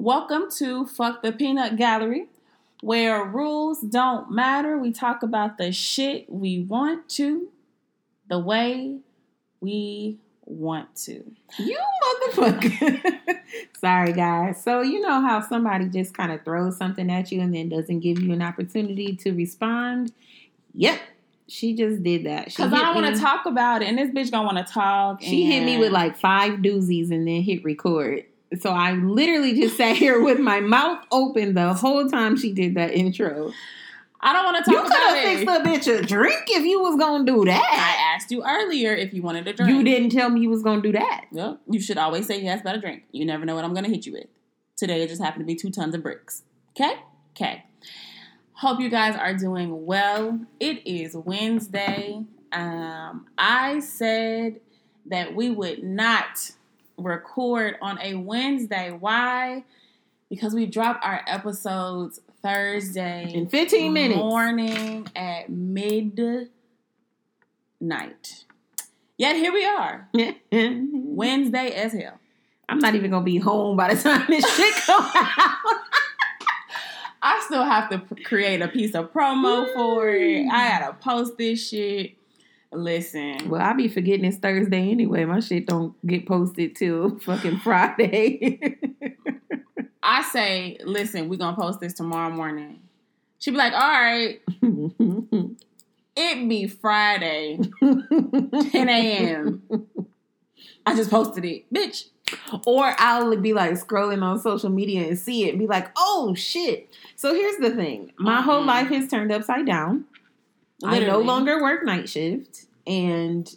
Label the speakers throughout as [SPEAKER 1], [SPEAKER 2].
[SPEAKER 1] welcome to Fuck the Peanut Gallery, where rules don't matter. We talk about the shit we want to, the way we want to.
[SPEAKER 2] You motherfucker. Sorry, guys. So, you know how somebody just kind of throws something at you and then doesn't give you an opportunity to respond? Yep. She just did that.
[SPEAKER 1] Because I don't want to talk about it, and this bitch gonna want to talk.
[SPEAKER 2] She hit me with like five doozies and then hit record. So I literally just sat here with my mouth open the whole time she did that intro.
[SPEAKER 1] I don't want to talk
[SPEAKER 2] You
[SPEAKER 1] talk
[SPEAKER 2] could have fixed a bitch a drink if you was gonna do that.
[SPEAKER 1] I asked you earlier if you wanted a drink.
[SPEAKER 2] You didn't tell me you was gonna do that.
[SPEAKER 1] Well, you should always say yes about a drink. You never know what I'm going to hit you with. Today it just happened to be two tons of bricks. Okay? Okay. Hope you guys are doing well. It is Wednesday. Um, I said that we would not record on a Wednesday. Why? Because we drop our episodes Thursday
[SPEAKER 2] In 15 minutes.
[SPEAKER 1] morning at midnight. Yet here we are. Wednesday as hell.
[SPEAKER 2] I'm not even gonna be home by the time this shit come out.
[SPEAKER 1] I still have to create a piece of promo for it. Mm. I gotta post this shit. Listen,
[SPEAKER 2] Well, I be forgetting it's Thursday anyway. My shit don't get posted till fucking Friday.
[SPEAKER 1] I say, listen, we're gonna post this tomorrow morning. She be like, all right, it be Friday, 10 a.m. I just posted it. Bitch,
[SPEAKER 2] or I'll be like scrolling on social media and see it and be like, oh shit. So here's the thing my whole
[SPEAKER 1] Mhm.
[SPEAKER 2] life has turned upside down. I no longer work night shift. And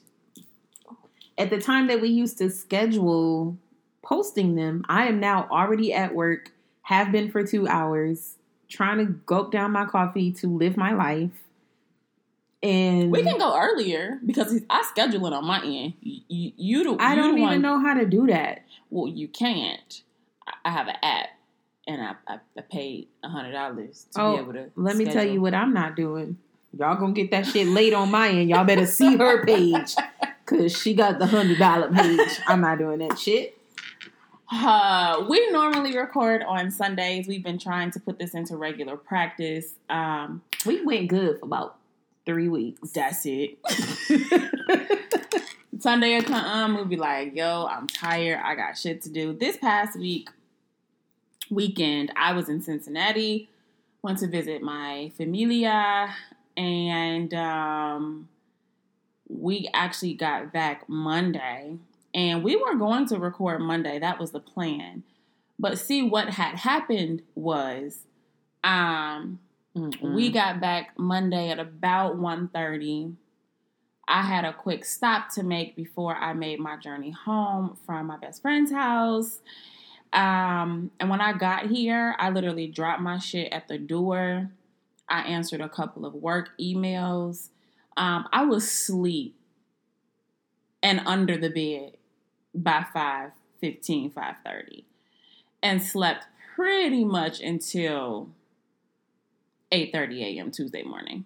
[SPEAKER 2] at the time that we used to schedule posting them, I am now already at work, have been for two hours, trying to gulp down my coffee to live my life. And
[SPEAKER 1] we can go earlier because I schedule it on my end. You, you, you do.
[SPEAKER 2] I don't
[SPEAKER 1] the
[SPEAKER 2] even
[SPEAKER 1] one-
[SPEAKER 2] know how to do that.
[SPEAKER 1] Well, you can't. I- have an app, and I, I, I paid a hundred dollars to
[SPEAKER 2] Oh,
[SPEAKER 1] be able to.
[SPEAKER 2] Let me tell you what I'm not doing. Y'all gonna get that shit late on my end. Y'all better see her page. Cause she got the hundred dollar page. I'm not doing that shit.
[SPEAKER 1] Uh, we normally record on Sundays. We've been trying to put this into regular practice. Um,
[SPEAKER 2] We went good for about three weeks.
[SPEAKER 1] that's it. Sunday will come, we'll be like, "Yo, I'm tired. I got shit to do." This past week, weekend, I was in Cincinnati. Went to visit my familia, and um, we actually got back Monday. And we were going to record Monday. That was the plan. But see, what had happened was, um, we got back Monday at about 1.30. I had a quick stop to make before I made my journey home from my best friend's house. Um, and when I got here, I literally dropped my shit at the door. I answered a couple of work emails. Um, I was asleep and under the bed by 5 5.30 and slept pretty much until 8.30 a.m. Tuesday morning.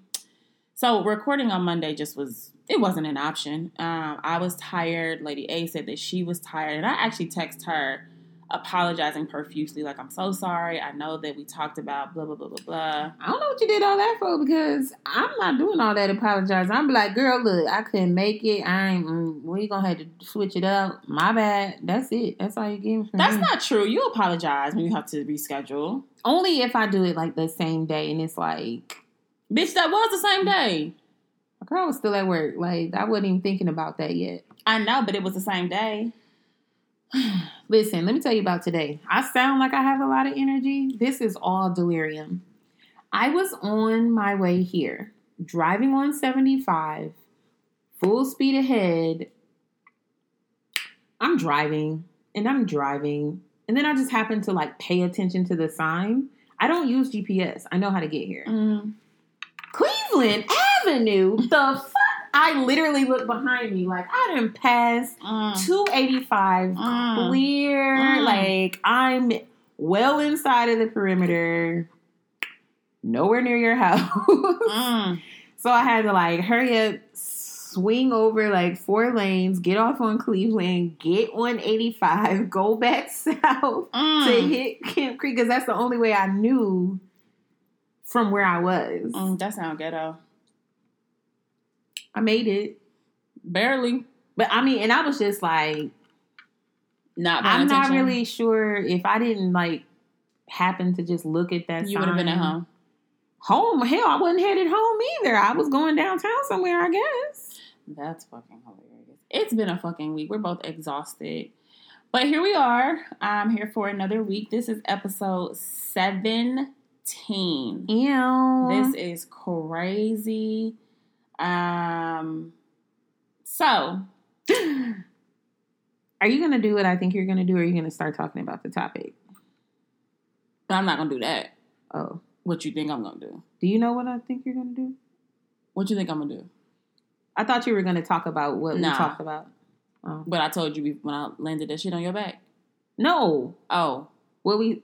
[SPEAKER 1] So recording on Monday just was it wasn't an option. Um, I was tired. Lady A said that she was tired, and I actually texted her apologizing profusely, like I'm so sorry. I know that we talked about blah blah blah blah blah.
[SPEAKER 2] I don't know what you did all that for because I'm not doing all that apologizing. I'm like, girl, look, I couldn't make it. I ain't. Mm, we gonna have to switch it up. My bad. That's it. That's all you give. from
[SPEAKER 1] That's
[SPEAKER 2] me.
[SPEAKER 1] not true. You apologize when you have to reschedule.
[SPEAKER 2] only if I do it like the same day, and it's like,
[SPEAKER 1] Bitch, that was the same day.
[SPEAKER 2] girl, I was still at work. Like I wasn't even thinking about that yet.
[SPEAKER 1] I know, but it was the same day.
[SPEAKER 2] Listen, let me tell you about today. I sound like I have a lot of energy. This is all delirium. I was on my way here, driving on 75, full speed ahead. I'm driving and I'm driving, and then I just happen to like pay attention to the sign. I don't use GPS. I know how to get here.
[SPEAKER 1] Mm.
[SPEAKER 2] Cleveland Avenue. The? I literally look behind me like I didn't pass
[SPEAKER 1] Mm.
[SPEAKER 2] 285
[SPEAKER 1] Mm.
[SPEAKER 2] clear.
[SPEAKER 1] Mm.
[SPEAKER 2] Like I'm well inside of the perimeter, nowhere near your house.
[SPEAKER 1] Mm.
[SPEAKER 2] so I had to like hurry up, swing over like four lanes, get off on Cleveland, get on 85, go back south to
[SPEAKER 1] Mm.
[SPEAKER 2] hit Camp Creek because that's the only way I knew from where I was.
[SPEAKER 1] Mm, that sound ghetto.
[SPEAKER 2] I made it.
[SPEAKER 1] Barely.
[SPEAKER 2] But I mean, and I was just like,
[SPEAKER 1] Not
[SPEAKER 2] I'm not really sure if I didn't like happen to just look at that.
[SPEAKER 1] You would have been at home.
[SPEAKER 2] Home, hell, I wasn't headed home either. I was going downtown somewhere, I guess.
[SPEAKER 1] That's fucking hilarious. It's been a fucking week. We're both exhausted. But here we are. I'm here for another week. This is episode 17.
[SPEAKER 2] Ew.
[SPEAKER 1] This is crazy. Um so
[SPEAKER 2] Are you gonna do what I think you're gonna do, or are you gonna start talking about the topic?
[SPEAKER 1] I'm not gonna do that.
[SPEAKER 2] Oh,
[SPEAKER 1] What you think I'm gonna do?
[SPEAKER 2] do you know what I think you're gonna do?
[SPEAKER 1] What you think I'm gonna do?
[SPEAKER 2] I thought you were gonna talk about what
[SPEAKER 1] Nah.
[SPEAKER 2] we talked about. Oh.
[SPEAKER 1] But I told you when I landed that shit on your back.
[SPEAKER 2] No,
[SPEAKER 1] Oh,
[SPEAKER 2] what we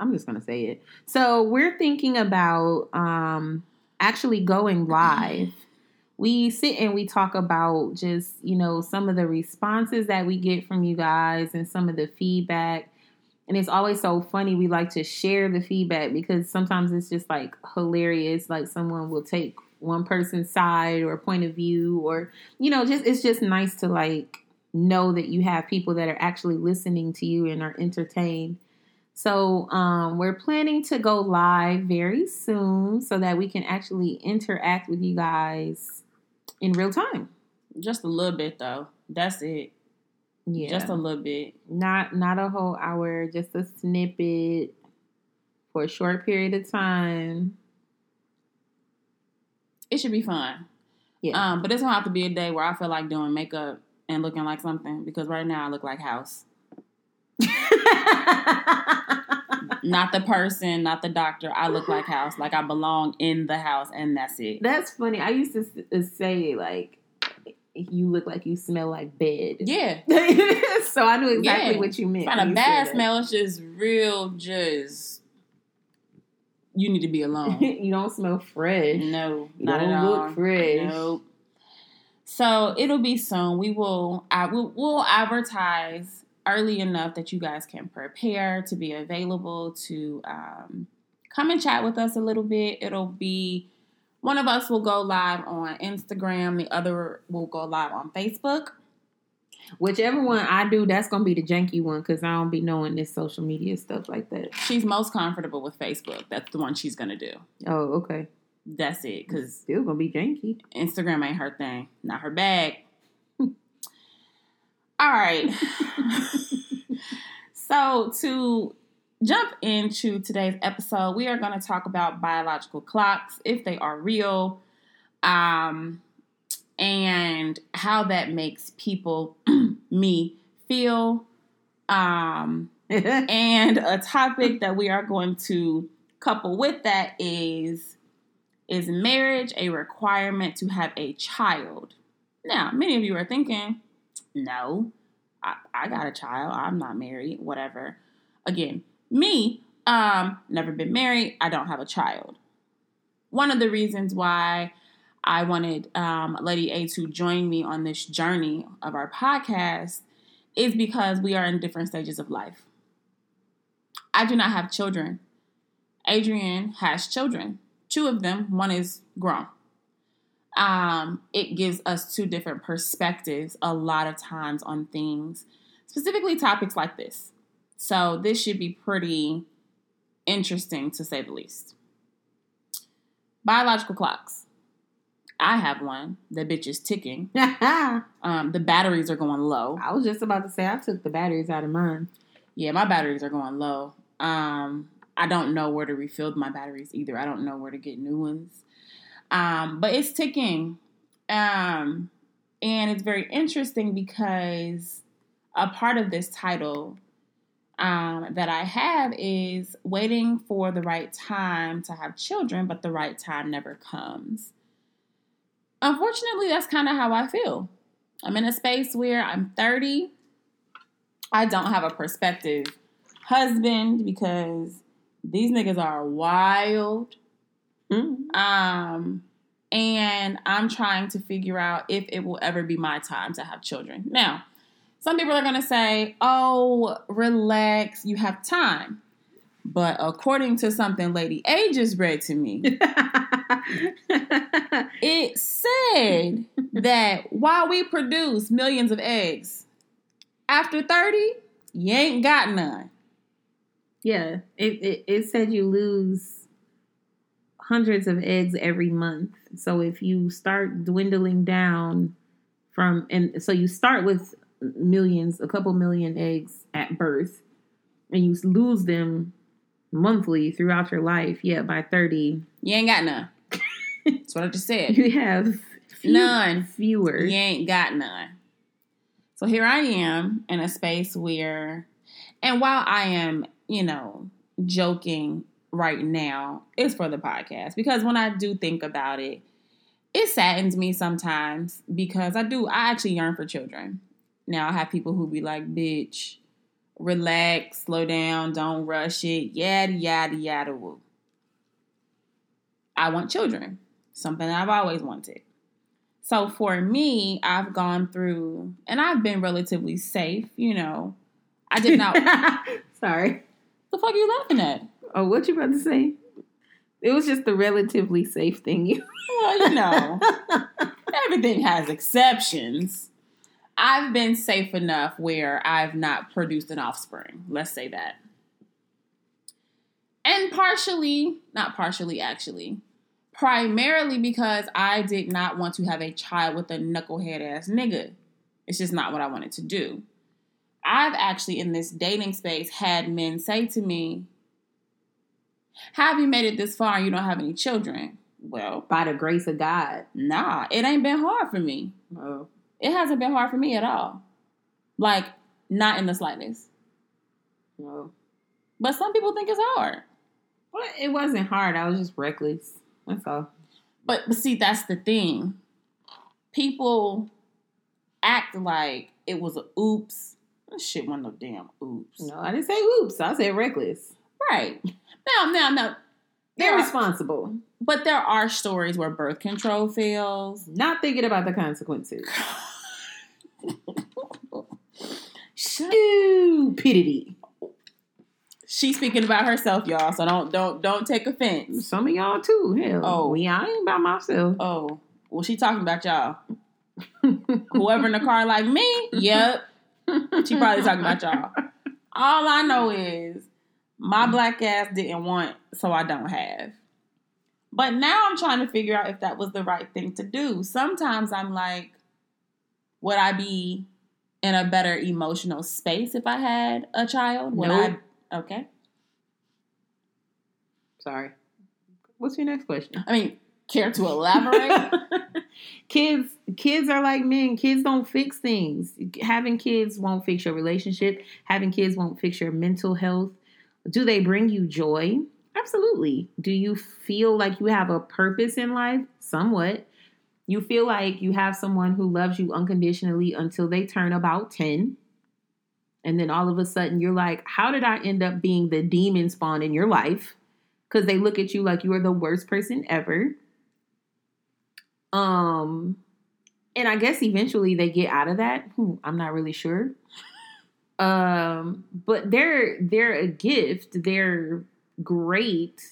[SPEAKER 2] I'm just gonna say it. So we're thinking about um actually going mm-hmm. live. We sit and we talk about just, you know, some of the responses that we get from you guys and some of the feedback. And it's always so funny. We like to share the feedback because sometimes it's just like hilarious. Like someone will take one person's side or point of view, or, you know, just it's just nice to like know that you have people that are actually listening to you and are entertained. So um, we're planning to go live very soon so that we can actually interact with you guys in real time.
[SPEAKER 1] just a little bit though. That's it.
[SPEAKER 2] Yeah,
[SPEAKER 1] Just a little bit.
[SPEAKER 2] not not a whole hour, just a snippet for a short period of time.
[SPEAKER 1] It should be fun.
[SPEAKER 2] Yeah,
[SPEAKER 1] Um, but it's gonna have to be a day where I feel like doing makeup and looking like something because right now I look like house. Not the person, not the doctor. I look like house. Like I belong in the house, and that's it.
[SPEAKER 2] that's funny. I used to uh, say like, you look like you smell like bed.
[SPEAKER 1] Yeah.
[SPEAKER 2] so I knew exactly
[SPEAKER 1] Yeah.
[SPEAKER 2] what you meant.
[SPEAKER 1] It's not a bad smell. It's just real. Just you need to be alone.
[SPEAKER 2] you don't smell fresh.
[SPEAKER 1] no,
[SPEAKER 2] You
[SPEAKER 1] not
[SPEAKER 2] don't
[SPEAKER 1] at all.
[SPEAKER 2] look fresh.
[SPEAKER 1] Nope. So it'll be soon. We will. I will. We'll advertise early enough that you guys can prepare to be available to um, come and chat with us a little bit. It'll be one of us will go live on Instagram. The other will go live on Facebook.
[SPEAKER 2] Whichever one I do, that's gonna be the janky one because I don't be knowing this social media stuff like that.
[SPEAKER 1] She's most comfortable with Facebook. That's the one she's gonna do.
[SPEAKER 2] Oh, okay.
[SPEAKER 1] That's it. Because
[SPEAKER 2] Still gonna be janky.
[SPEAKER 1] Instagram ain't her thing, not her bag. All right. so, to jump into today's episode, we are going to talk about biological clocks, if they are real, um, and how that makes people, me, feel. Um, and a topic that we are going to couple with that is is marriage a requirement to have a child? Now, many of you are thinking, no, I, I got a child. I'm not married, whatever. Again, me, um, never been married. I don't have a child. One of the reasons why I wanted um, Lady A to join me on this journey of our podcast is because we are in different stages of life. I do not have children. Adrian has children. Two of them, one is grown. Um, it gives us two different perspectives a lot of times on things, specifically topics like this. So, this should be pretty interesting to say the least. Biological clocks. I have one. The bitch is ticking. Um, the batteries are going low.
[SPEAKER 2] I was just about to say I took the batteries out of mine.
[SPEAKER 1] Yeah, my batteries are going low. Um, I don't know where to refill my batteries either. I don't know where to get new ones. Um, but it's ticking. Um, and it's very interesting because a part of this title um, that I have is waiting for the right time to have children, but the right time never comes. Unfortunately, that's kind of how I feel. I'm in a space where I'm 30. I don't have a prospective husband because these niggas are wild.
[SPEAKER 2] Mm.
[SPEAKER 1] Um, and I'm trying to figure out if it will ever be my time to have children. Now, some people are going to say, oh, relax, you have time. But according to something Lady A just read to me, it said that while we produce millions of eggs, after 30, you ain't got none.
[SPEAKER 2] yeah, it, it it said you lose hundreds of eggs every month. So if you start dwindling down from and so you start with millions, a couple million eggs at birth, and you lose them monthly throughout your life. Yeah, by thirty,
[SPEAKER 1] You ain't got none. That's what I just said.
[SPEAKER 2] you have few-
[SPEAKER 1] None.
[SPEAKER 2] fewer.
[SPEAKER 1] You ain't got none. So here I am in a space where, and while I am, you know, joking right now, it's for the podcast because when I do think about it, it saddens me sometimes because I do, I actually yearn for children. Now I have people who be like, bitch, relax, slow down, don't rush it, yada, yada, yada, woo. I want children, something I've always wanted. So for me, I've gone through, and I've been relatively safe. You know, I did not.
[SPEAKER 2] Sorry.
[SPEAKER 1] the fuck are you laughing at?
[SPEAKER 2] Oh, what you about to say? It was just the relatively safe thing.
[SPEAKER 1] Well, you know, everything has exceptions. I've been safe enough where I've not produced an offspring. Let's say that. And partially, not partially, actually, primarily because I did not want to have a child with a knucklehead ass nigga. It's just not what I wanted to do. I've actually, in this dating space, had men say to me, Have you made it this far and you don't have any children? Well,
[SPEAKER 2] By the grace of God.
[SPEAKER 1] nah, it ain't been hard for me.
[SPEAKER 2] Oh.
[SPEAKER 1] It hasn't been hard for me at all. Like, not in the slightest.
[SPEAKER 2] No.
[SPEAKER 1] But some people think it's hard.
[SPEAKER 2] Well, it wasn't hard. I was just reckless. That's all.
[SPEAKER 1] But, but see, that's the thing. People act like it was a oops. That shit wasn't no damn oops.
[SPEAKER 2] No, I didn't say oops. I said reckless.
[SPEAKER 1] Right. Now, now, now. They're
[SPEAKER 2] responsible,
[SPEAKER 1] but there are stories where birth control fails.
[SPEAKER 2] Not thinking about the consequences. Stupidity.
[SPEAKER 1] She's speaking about herself, y'all. So don't don't don't take offense.
[SPEAKER 2] Some of y'all too. Hell.
[SPEAKER 1] Oh.
[SPEAKER 2] we I ain't by myself.
[SPEAKER 1] Oh, well, she talking about y'all. Whoever in the car like me, yep. She probably talking about y'all. All I know is my mm. black ass didn't want, so I don't have. But now I'm trying to figure out if that was the right thing to do. Sometimes I'm like, would I be in a better emotional space if I had a child? Would
[SPEAKER 2] Nope.
[SPEAKER 1] I? Okay.
[SPEAKER 2] Sorry. What's your next question?
[SPEAKER 1] I mean, care to elaborate?
[SPEAKER 2] kids kids are like men kids don't fix things having kids won't fix your relationship having kids won't fix your mental health do they bring you joy? Absolutely. Do you feel like you have a purpose in life? Somewhat. You feel like you have someone who loves you unconditionally until they turn about 10 and then all of a sudden you're like how did i end up being the demon spawn in your life? Because they look at you like you are the worst person ever. Um, and I guess eventually they get out of that. Hmm, I'm not really sure. Um, but they're they're a gift. They're great,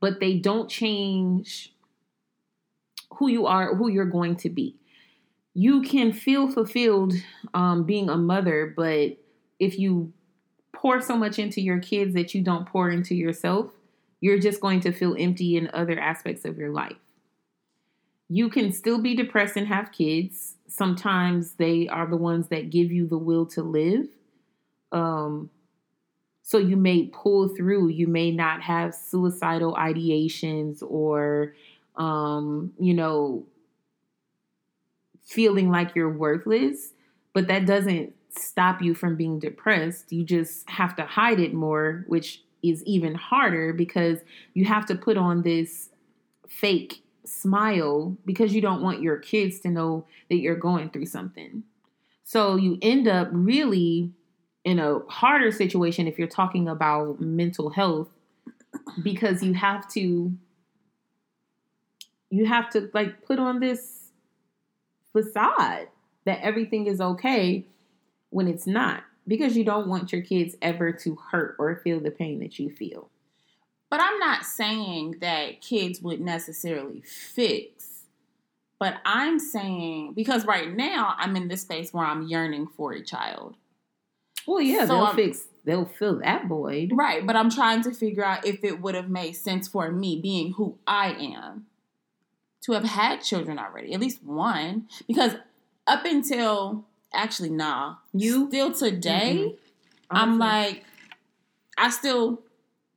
[SPEAKER 2] but they don't change who you are, who you're going to be. You can feel fulfilled um, being a mother, but if you pour so much into your kids that you don't pour into yourself, you're just going to feel empty in other aspects of your life. you can still be depressed and have kids. Sometimes they are the ones that give you the will to live. Um, so you may pull through. You may not have suicidal ideations or, um, you know, feeling like you're worthless, but that doesn't stop you from being depressed. You just have to hide it more, which is even harder because you have to put on this fake smile because you don't want your kids to know that you're going through something. So you end up really in a harder situation if you're talking about mental health because you have to you have to like put on this facade that everything is okay when it's not because you don't want your kids ever to hurt or feel the pain that you feel.
[SPEAKER 1] But I'm not saying that kids would necessarily fix. But I'm saying because right now I'm in this space where I'm yearning for a child.
[SPEAKER 2] Well, yeah,
[SPEAKER 1] So
[SPEAKER 2] they'll
[SPEAKER 1] I'm-
[SPEAKER 2] fix they'll fill that void.
[SPEAKER 1] Right, but I'm trying to figure out if it would have made sense for me being who I am to have had children already, at least one. Because up until actually nah,
[SPEAKER 2] You
[SPEAKER 1] still today, I'm like I still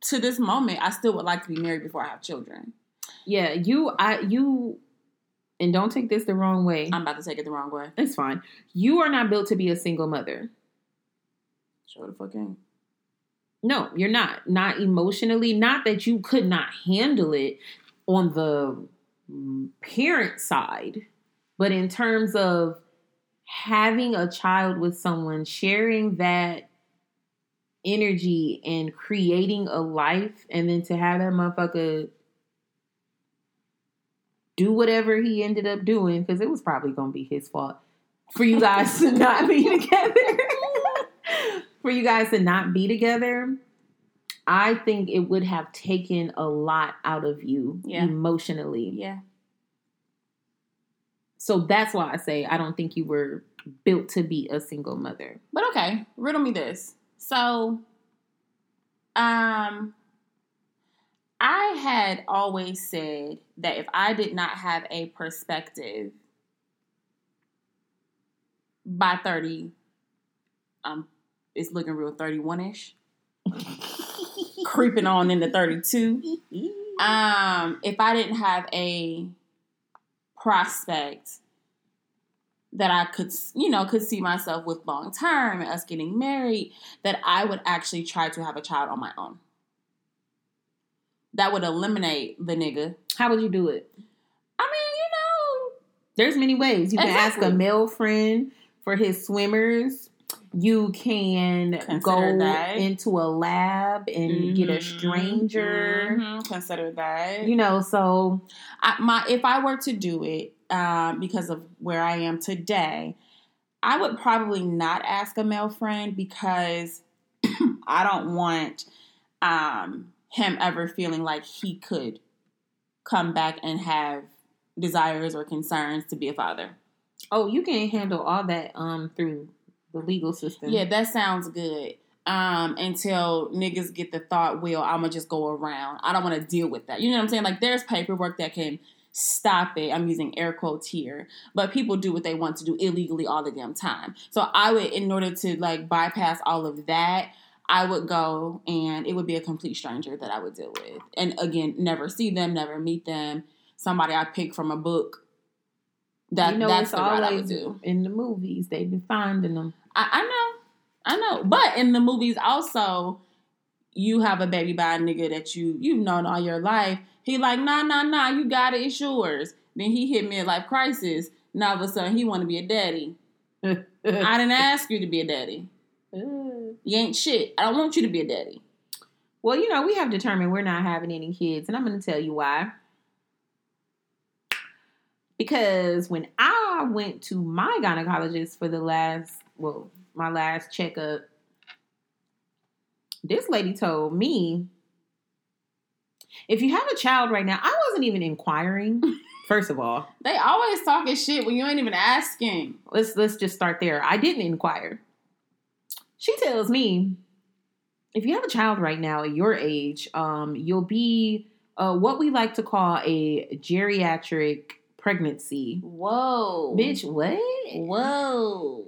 [SPEAKER 1] to this moment, I still would like to be married before I have children.
[SPEAKER 2] Yeah, you I you and don't take this the wrong way.
[SPEAKER 1] I'm about to take it the wrong way.
[SPEAKER 2] it's fine. You are not built to be a single mother.
[SPEAKER 1] Show the fuck.
[SPEAKER 2] No, you're not. Not emotionally. Not that you could not handle it on the parent side, but in terms of having a child with someone, sharing that energy and creating a life, and then to have that motherfucker do whatever he ended up doing, because it was probably going to be his fault for you guys to not be together. for you guys to not be together, I think it would have taken a lot out of you
[SPEAKER 1] Yeah.
[SPEAKER 2] emotionally.
[SPEAKER 1] Yeah.
[SPEAKER 2] So that's why I say I don't think you were built to be a single mother.
[SPEAKER 1] But okay, riddle me this. So, um, I had always said that if I did not have a perspective by 30, um, it's looking real 31 ish, creeping on into 32. Um, if I didn't have a prospect that I could, you know, could see myself with long term and us getting married, that I would actually try to have a child on my own. That would eliminate the nigga.
[SPEAKER 2] How would you do it?
[SPEAKER 1] I mean, you know,
[SPEAKER 2] There's many ways. You can ask a male friend for his swimmers. You can
[SPEAKER 1] Consider
[SPEAKER 2] go
[SPEAKER 1] that.
[SPEAKER 2] into a lab and get a
[SPEAKER 1] Mhm,
[SPEAKER 2] stranger.
[SPEAKER 1] mhm, consider that.
[SPEAKER 2] You know, so
[SPEAKER 1] I, my if I were to do it um, because of where I am today, I would probably not ask a male friend because I don't want um, him ever feeling like he could come back and have desires or concerns to be a father.
[SPEAKER 2] oh, you can handle all that um through the legal system.
[SPEAKER 1] Yeah, that sounds good. Um, until niggas get the thought, well, I'ma just go around. I don't want to deal with that. You know what I'm saying? Like there's paperwork that can stop it. I'm using air quotes here. But people do what they want to do illegally all the damn time. So I would, in order to like bypass all of that, I would go and it would be a complete stranger that I would deal with. And again, never see them, never meet them. Somebody I pick from a book. That
[SPEAKER 2] you know,
[SPEAKER 1] that's the route I would do.
[SPEAKER 2] in the movies. They be finding them.
[SPEAKER 1] I, I know, I know. But in the movies, also, you have a baby by a nigga that you you've known all your life. He like, nah, nah, nah. You got it. It's yours. Then he hit midlife crisis. Now all of a sudden he want to be a daddy. I didn't ask you to be a daddy. You ain't shit. I don't want you to be a daddy.
[SPEAKER 2] Well, you know, we have determined we're not having any kids, and I'm going to tell you why. Because when I went to my gynecologist for the last, well, my last checkup, this lady told me if you have a child right now, I wasn't even inquiring. First of all,
[SPEAKER 1] They always talking shit when you ain't even asking.
[SPEAKER 2] let's let's just start there. I didn't inquire. She tells me if you have a child right now at your age, um, you'll be uh, what we like to call a geriatric pregnancy.
[SPEAKER 1] Whoa.
[SPEAKER 2] Bitch, what?
[SPEAKER 1] Whoa.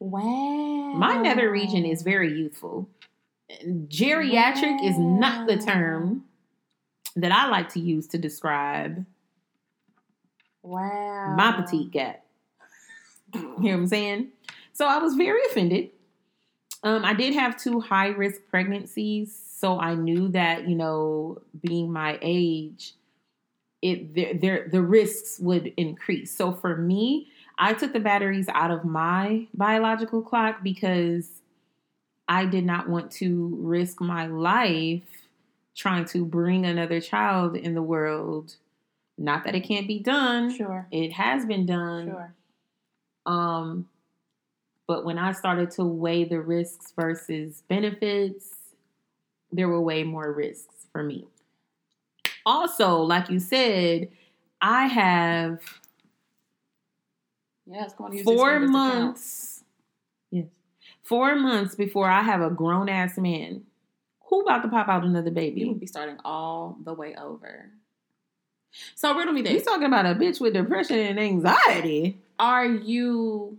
[SPEAKER 1] Wow.
[SPEAKER 2] My nether region is very youthful. Geriatric is not the term that I like to use to describe
[SPEAKER 1] Wow.
[SPEAKER 2] my petite cat. You know what I'm saying? So I was very offended. Um, I did have two high risk pregnancies, so I knew that you know, being my age, it there the risks would increase. So for me, I took the batteries out of my biological clock because I did not want to risk my life trying to bring another child in the world. Not that it can't be done.
[SPEAKER 1] Sure.
[SPEAKER 2] It has been done.
[SPEAKER 1] Sure.
[SPEAKER 2] Um, but when I started to weigh the risks versus benefits, there were way more risks for me. Also, like you said, I have
[SPEAKER 1] Yes. Come on, use
[SPEAKER 2] four
[SPEAKER 1] fingers to count.
[SPEAKER 2] months. Yes, four months before I have a grown ass man who about to pop out another
[SPEAKER 1] You
[SPEAKER 2] baby.
[SPEAKER 1] would be starting all the way over. So riddle me
[SPEAKER 2] You
[SPEAKER 1] this:
[SPEAKER 2] talking about a bitch with depression and anxiety?
[SPEAKER 1] Are you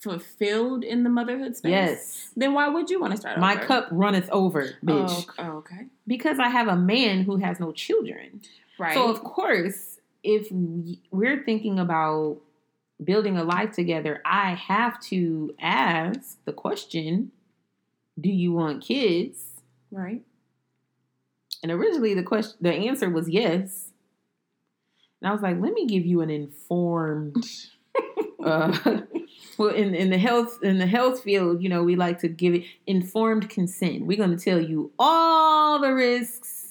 [SPEAKER 1] fulfilled in the motherhood space?
[SPEAKER 2] Yes,
[SPEAKER 1] Then why would you want to start?
[SPEAKER 2] my
[SPEAKER 1] over?
[SPEAKER 2] cup runneth over, oh, bitch.
[SPEAKER 1] Oh, okay.
[SPEAKER 2] Because I have a man who has no children.
[SPEAKER 1] Right.
[SPEAKER 2] So, of course, if we're thinking about building a life together, I have to ask the question Do you want kids?
[SPEAKER 1] right.
[SPEAKER 2] And originally, the question, the answer was yes. And I was like, let me give you an informed. uh, well, in, in the health in the health field, you know, we like to give it informed consent. We're going to tell you all the risks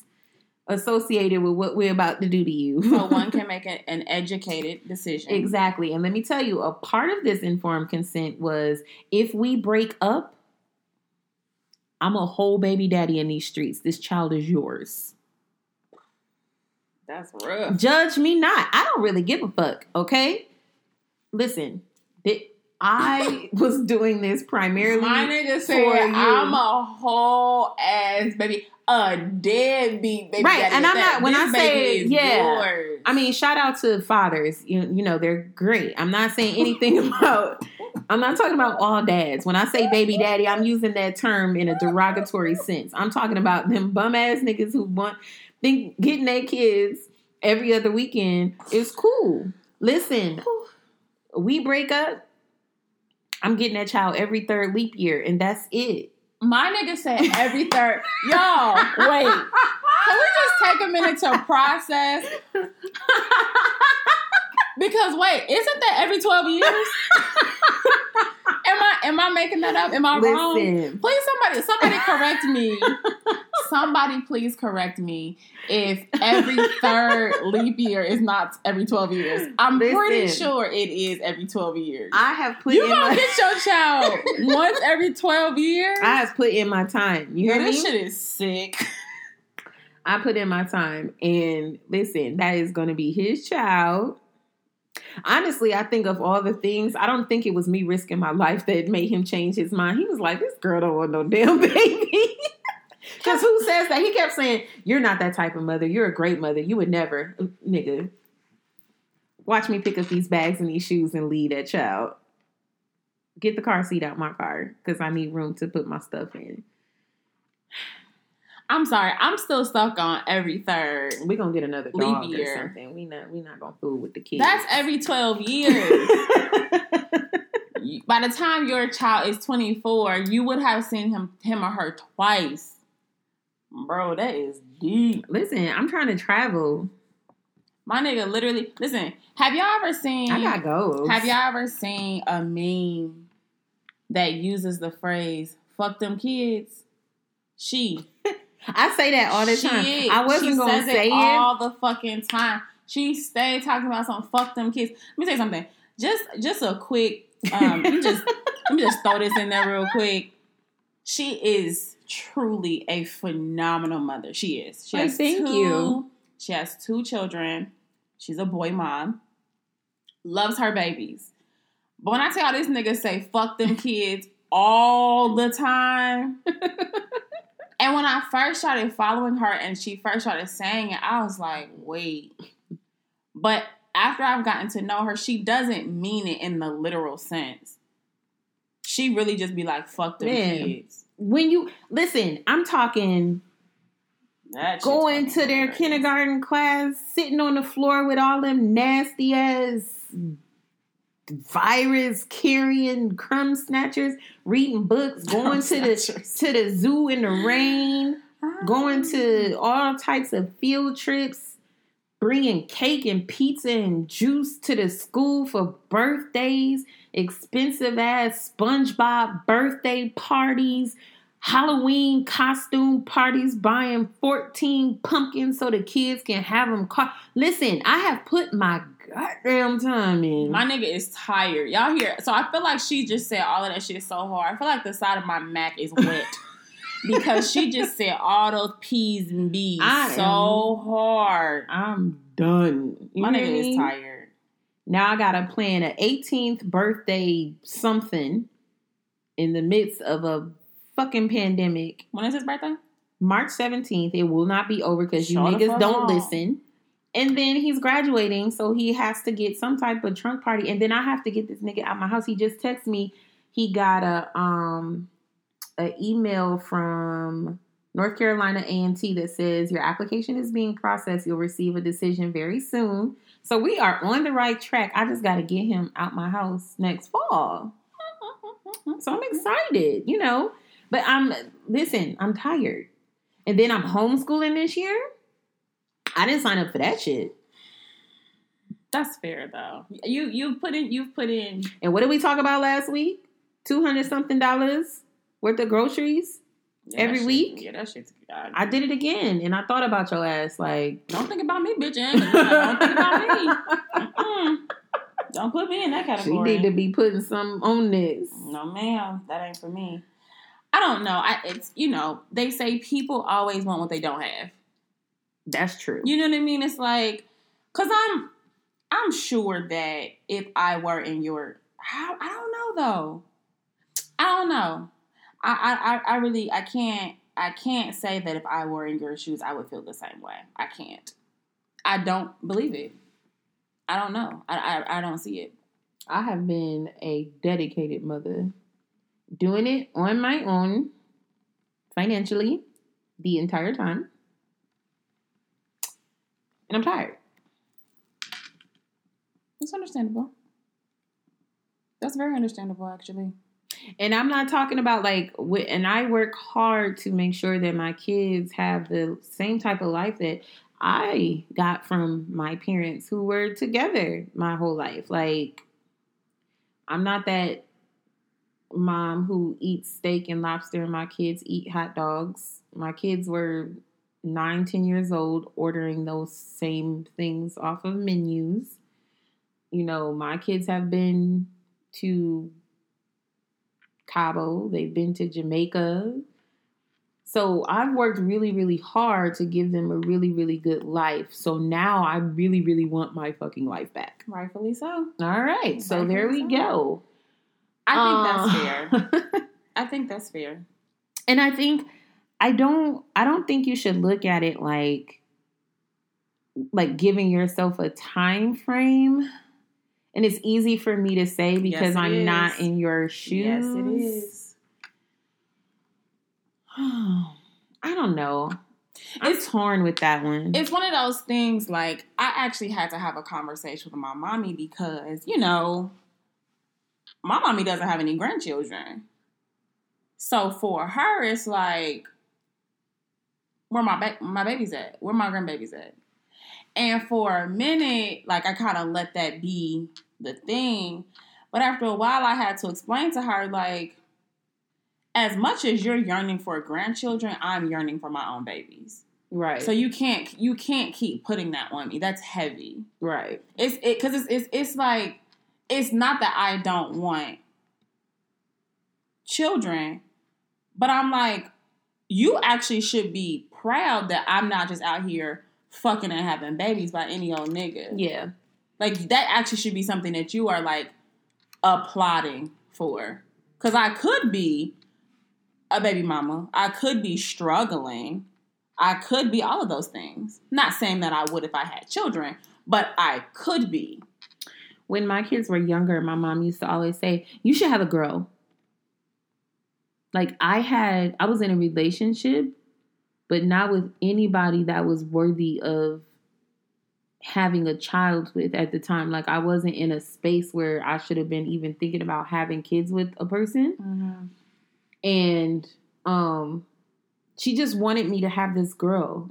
[SPEAKER 2] associated with what we're about to do to you.
[SPEAKER 1] So one can make a, an educated decision.
[SPEAKER 2] Exactly. And let me tell you, a part of this informed consent was if we break up, I'm a whole baby daddy in these streets. This child is yours.
[SPEAKER 1] That's rough.
[SPEAKER 2] Judge me not. I don't really give a fuck, okay? Listen, I was doing this primarily.
[SPEAKER 1] My nigga
[SPEAKER 2] for
[SPEAKER 1] said,
[SPEAKER 2] you.
[SPEAKER 1] "I'm a whole ass baby, a deadbeat baby."
[SPEAKER 2] Right,
[SPEAKER 1] daddy
[SPEAKER 2] and I'm
[SPEAKER 1] that.
[SPEAKER 2] not- when
[SPEAKER 1] This
[SPEAKER 2] I say- yeah.
[SPEAKER 1] yours.
[SPEAKER 2] I mean, shout out to fathers. You, you know, they're great. I'm not saying anything about, I'm not talking about all dads. When I say baby daddy, I'm using that term in a derogatory sense. I'm talking about them bum ass niggas who want, think getting their kids every other weekend is cool. Listen, we break up, I'm getting that child every third leap year, and that's it.
[SPEAKER 1] my nigga said every third. Y'all, wait. Can we just take a minute to process? Because wait, isn't that every twelve years? am I am I making that up? Am I wrong? Please, somebody, somebody correct me. Somebody, please correct me if every third leap year is not every twelve years. I'm pretty sure it is every twelve years.
[SPEAKER 2] I have put
[SPEAKER 1] you
[SPEAKER 2] in
[SPEAKER 1] gonna
[SPEAKER 2] my,
[SPEAKER 1] get your child once every twelve years?
[SPEAKER 2] I have put in my time. You
[SPEAKER 1] Girl,
[SPEAKER 2] hear me?
[SPEAKER 1] this shit is sick.
[SPEAKER 2] I put in my time, and listen, that is going to be his child. Honestly, I think of all the things, I don't think it was me risking my life that made him change his mind. He was like, "This girl don't want no damn baby." Because who says that? He kept saying, "You're not that type of mother. You're a great mother. You would never, nigga." Watch me pick up these bags and these shoes and lead that child. Get the car seat out my car because I need room to put my stuff in.
[SPEAKER 1] I'm sorry, I'm still stuck on every third.
[SPEAKER 2] We're gonna get another
[SPEAKER 1] Leap
[SPEAKER 2] dog or
[SPEAKER 1] year.
[SPEAKER 2] something. We not we not gonna fool with the kids.
[SPEAKER 1] That's every twelve years. By the time your child is 24, you would have seen him him or her twice. Bro, that is deep.
[SPEAKER 2] Listen, I'm trying to travel.
[SPEAKER 1] My nigga literally listen, have y'all ever seen
[SPEAKER 2] I got goals.
[SPEAKER 1] have y'all ever seen a meme that uses the phrase fuck them kids? She
[SPEAKER 2] I say that all the
[SPEAKER 1] She
[SPEAKER 2] time. I wasn't gonna say
[SPEAKER 1] it
[SPEAKER 2] it.
[SPEAKER 1] all the fucking time. She stayed talking about some fuck them kids. Let me say something. Just just a quick um let me just let me just throw this in there real quick. She is truly a phenomenal mother. She is. She has
[SPEAKER 2] thank
[SPEAKER 1] two,
[SPEAKER 2] you.
[SPEAKER 1] She has two children. She's a boy mom. Loves her babies. But when I tell this nigga say fuck them kids all the time. and when I first started following her and she first started saying it, I was like, wait, But after I've gotten to know her, she doesn't mean it in the literal sense. She really just be like, fuck
[SPEAKER 2] Man.
[SPEAKER 1] kids.
[SPEAKER 2] When you listen, I'm talking
[SPEAKER 1] That
[SPEAKER 2] going to their kindergarten class, sitting on the floor with all them nasty ass virus carrying crumb snatchers, reading books, going to the to the zoo in the rain, going to ah. all types of field trips, bringing cake and pizza and juice to the school for birthdays, expensive ass SpongeBob birthday parties, Halloween costume parties, buying 14 pumpkins so the kids can have them. Car- Listen, I have put my goddamn time in.
[SPEAKER 1] My nigga is tired. Y'all hear? So I feel like she just said all of that shit so hard. I feel like the side of my Mac is wet because she just said all those P's and B's
[SPEAKER 2] I
[SPEAKER 1] so hard.
[SPEAKER 2] I'm done. You
[SPEAKER 1] My nigga
[SPEAKER 2] me?
[SPEAKER 1] is tired.
[SPEAKER 2] Now I gotta plan an 18th birthday something in the midst of a fucking pandemic.
[SPEAKER 1] When is his birthday?
[SPEAKER 2] March 17th. It will not be over because you niggas don't listen. And then he's graduating, so he has to get some type of trunk party. And then I have to get this nigga out my house. He just texted me. He got a um a email from North Carolina A&T that says your application is being processed. You'll receive a decision very soon. So we are on the right track. I just got to get him out my house next fall. So I'm excited, you know. But I'm listen, I'm tired. And then I'm homeschooling this year. I didn't sign up for that shit.
[SPEAKER 1] That's fair though. You you've put in you've put in
[SPEAKER 2] And what did we talk about last week? Two hundred something dollars worth of groceries.
[SPEAKER 1] yeah,
[SPEAKER 2] Every
[SPEAKER 1] shit-
[SPEAKER 2] week?
[SPEAKER 1] Yeah, that shit's God.
[SPEAKER 2] I did it again, and I thought about your ass. Like,
[SPEAKER 1] don't think about me, bitch. Don't think about me. Don't put me in that category.
[SPEAKER 2] she need to be putting some on this.
[SPEAKER 1] No, ma'am, that ain't for me. I don't know. I it's you know they say people always want what they don't have.
[SPEAKER 2] That's true.
[SPEAKER 1] You know what I mean? It's like, cause I'm I'm sure that if I were in your, how I don't know though. I don't know. I I I- I really I can't I can't say that if I were in your shoes I would feel the same way. I can't. I don't believe it. I don't know. I I, I don't see it.
[SPEAKER 2] I have been a dedicated mother, doing it on my own, financially, the entire time, and I'm tired.
[SPEAKER 1] It's understandable. That's very understandable, actually.
[SPEAKER 2] And I'm not talking about like, and I work hard to make sure that my kids have the same type of life that I got from my parents who were together my whole life. Like, I'm not that mom who eats steak and lobster and my kids eat hot dogs. My kids were nine, ten years old ordering those same things off of menus. You know, my kids have been to Cabo, they've been to Jamaica. So I've worked really, really hard to give them a really, really good life. So now I really, really want my fucking life back.
[SPEAKER 1] Rightfully so.
[SPEAKER 2] All right. So there we
[SPEAKER 1] so.
[SPEAKER 2] go.
[SPEAKER 1] I think that's fair. I think that's fair.
[SPEAKER 2] and I think I don't I don't think you should look at it like like giving yourself a time frame. And it's easy for me to say because
[SPEAKER 1] it
[SPEAKER 2] I'm not in your shoes.
[SPEAKER 1] Yes, it is.
[SPEAKER 2] I don't know. I'm
[SPEAKER 1] It's-
[SPEAKER 2] torn with that one.
[SPEAKER 1] It's one of those things like I actually had to have a conversation with my mommy because, you know, my mommy doesn't have any grandchildren. So for her, it's like, where my ba- my baby's at? Where my grandbaby's at? And for a minute, like I kind of let that be the thing. But after a while, I had to explain to her, like, as much as you're yearning for grandchildren, I'm yearning for my own babies.
[SPEAKER 2] right.
[SPEAKER 1] So you can't you can't keep putting that on me. That's heavy.
[SPEAKER 2] right.
[SPEAKER 1] It's it because it's, it's it's like it's not that I don't want children, but I'm like you actually should be proud that I'm not just out here fucking and having babies by any old nigga.
[SPEAKER 2] Yeah.
[SPEAKER 1] Like that actually should be something that you are like applauding for. Cause I could be a baby mama. I could be struggling. I could be all of those things. Not saying that I would if I had children, but I could be.
[SPEAKER 2] When my kids were younger, my mom used to always say, "You should have a girl." Like I had, I was in a relationship, but not with anybody that was worthy of having a child with at the time. Like I wasn't in a space where I should have been even thinking about having kids with a person. And um she just wanted me to have this girl.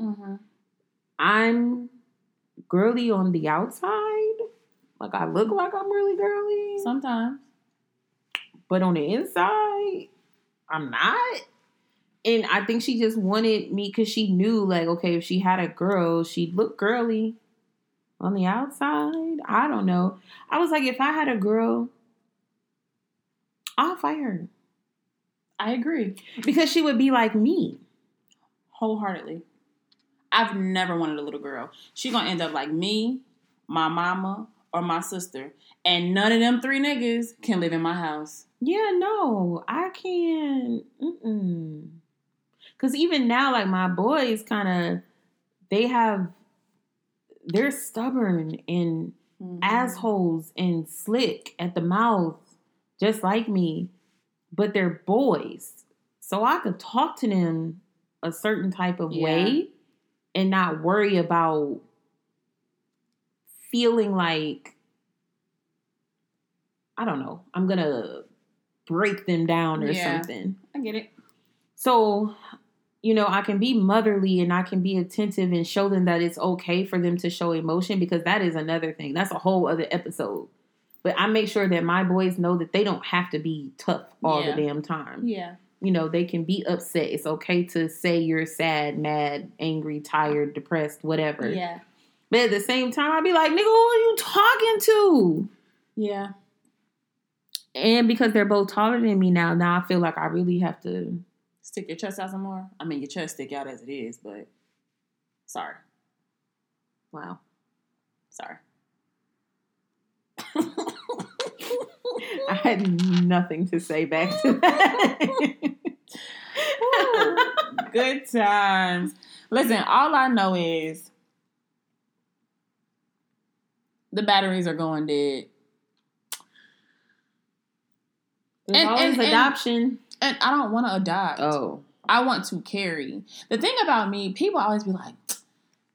[SPEAKER 2] I'm girly on the outside. Like I look like I'm really girly.
[SPEAKER 1] Sometimes.
[SPEAKER 2] but on the inside, I'm not. And I think she just wanted me because she knew, like, okay, if she had a girl, she'd look girly. On the outside, I don't know. I was like, if I had a girl, I'll fight her
[SPEAKER 1] I agree.
[SPEAKER 2] because she would be like me.
[SPEAKER 1] Wholeheartedly. I've never wanted a little girl. She gonna end up like me, my mama, or my sister. And none of them three niggas can live in my house.
[SPEAKER 2] Yeah, no, I can't. Mm-mm. Cause even now, like my boys, kind of, they have, they're stubborn and
[SPEAKER 1] Mm-hmm.
[SPEAKER 2] assholes and slick at the mouth, just like me, but they're boys. So I could talk to them a certain type of
[SPEAKER 1] Yeah.
[SPEAKER 2] way and not worry about feeling like, I don't know, I'm to break them down or
[SPEAKER 1] Yeah.
[SPEAKER 2] something.
[SPEAKER 1] I get it.
[SPEAKER 2] So, you know, I can be motherly and I can be attentive and show them that it's okay for them to show emotion because that is another thing. That's a whole other episode. But I make sure that my boys know that they don't have to be tough all
[SPEAKER 1] Yeah.
[SPEAKER 2] the damn time.
[SPEAKER 1] Yeah.
[SPEAKER 2] You know, they can be upset. It's okay to say you're sad, mad, angry, tired, depressed, whatever.
[SPEAKER 1] Yeah.
[SPEAKER 2] But at the same time, I'd be like, nigga, who are you talking to?
[SPEAKER 1] Yeah.
[SPEAKER 2] And because they're both taller than me now, now I feel like I really have to
[SPEAKER 1] Stick your chest out some more. I mean, your chest stick out as it is, but sorry.
[SPEAKER 2] wow.
[SPEAKER 1] Sorry.
[SPEAKER 2] I had nothing to say back to that.
[SPEAKER 1] Good times. Listen, all I know is the batteries are going dead.
[SPEAKER 2] There's
[SPEAKER 1] And-
[SPEAKER 2] always
[SPEAKER 1] and- and-
[SPEAKER 2] adoption.
[SPEAKER 1] And I don't want to adopt.
[SPEAKER 2] oh.
[SPEAKER 1] I want to carry. The thing about me, people always be like,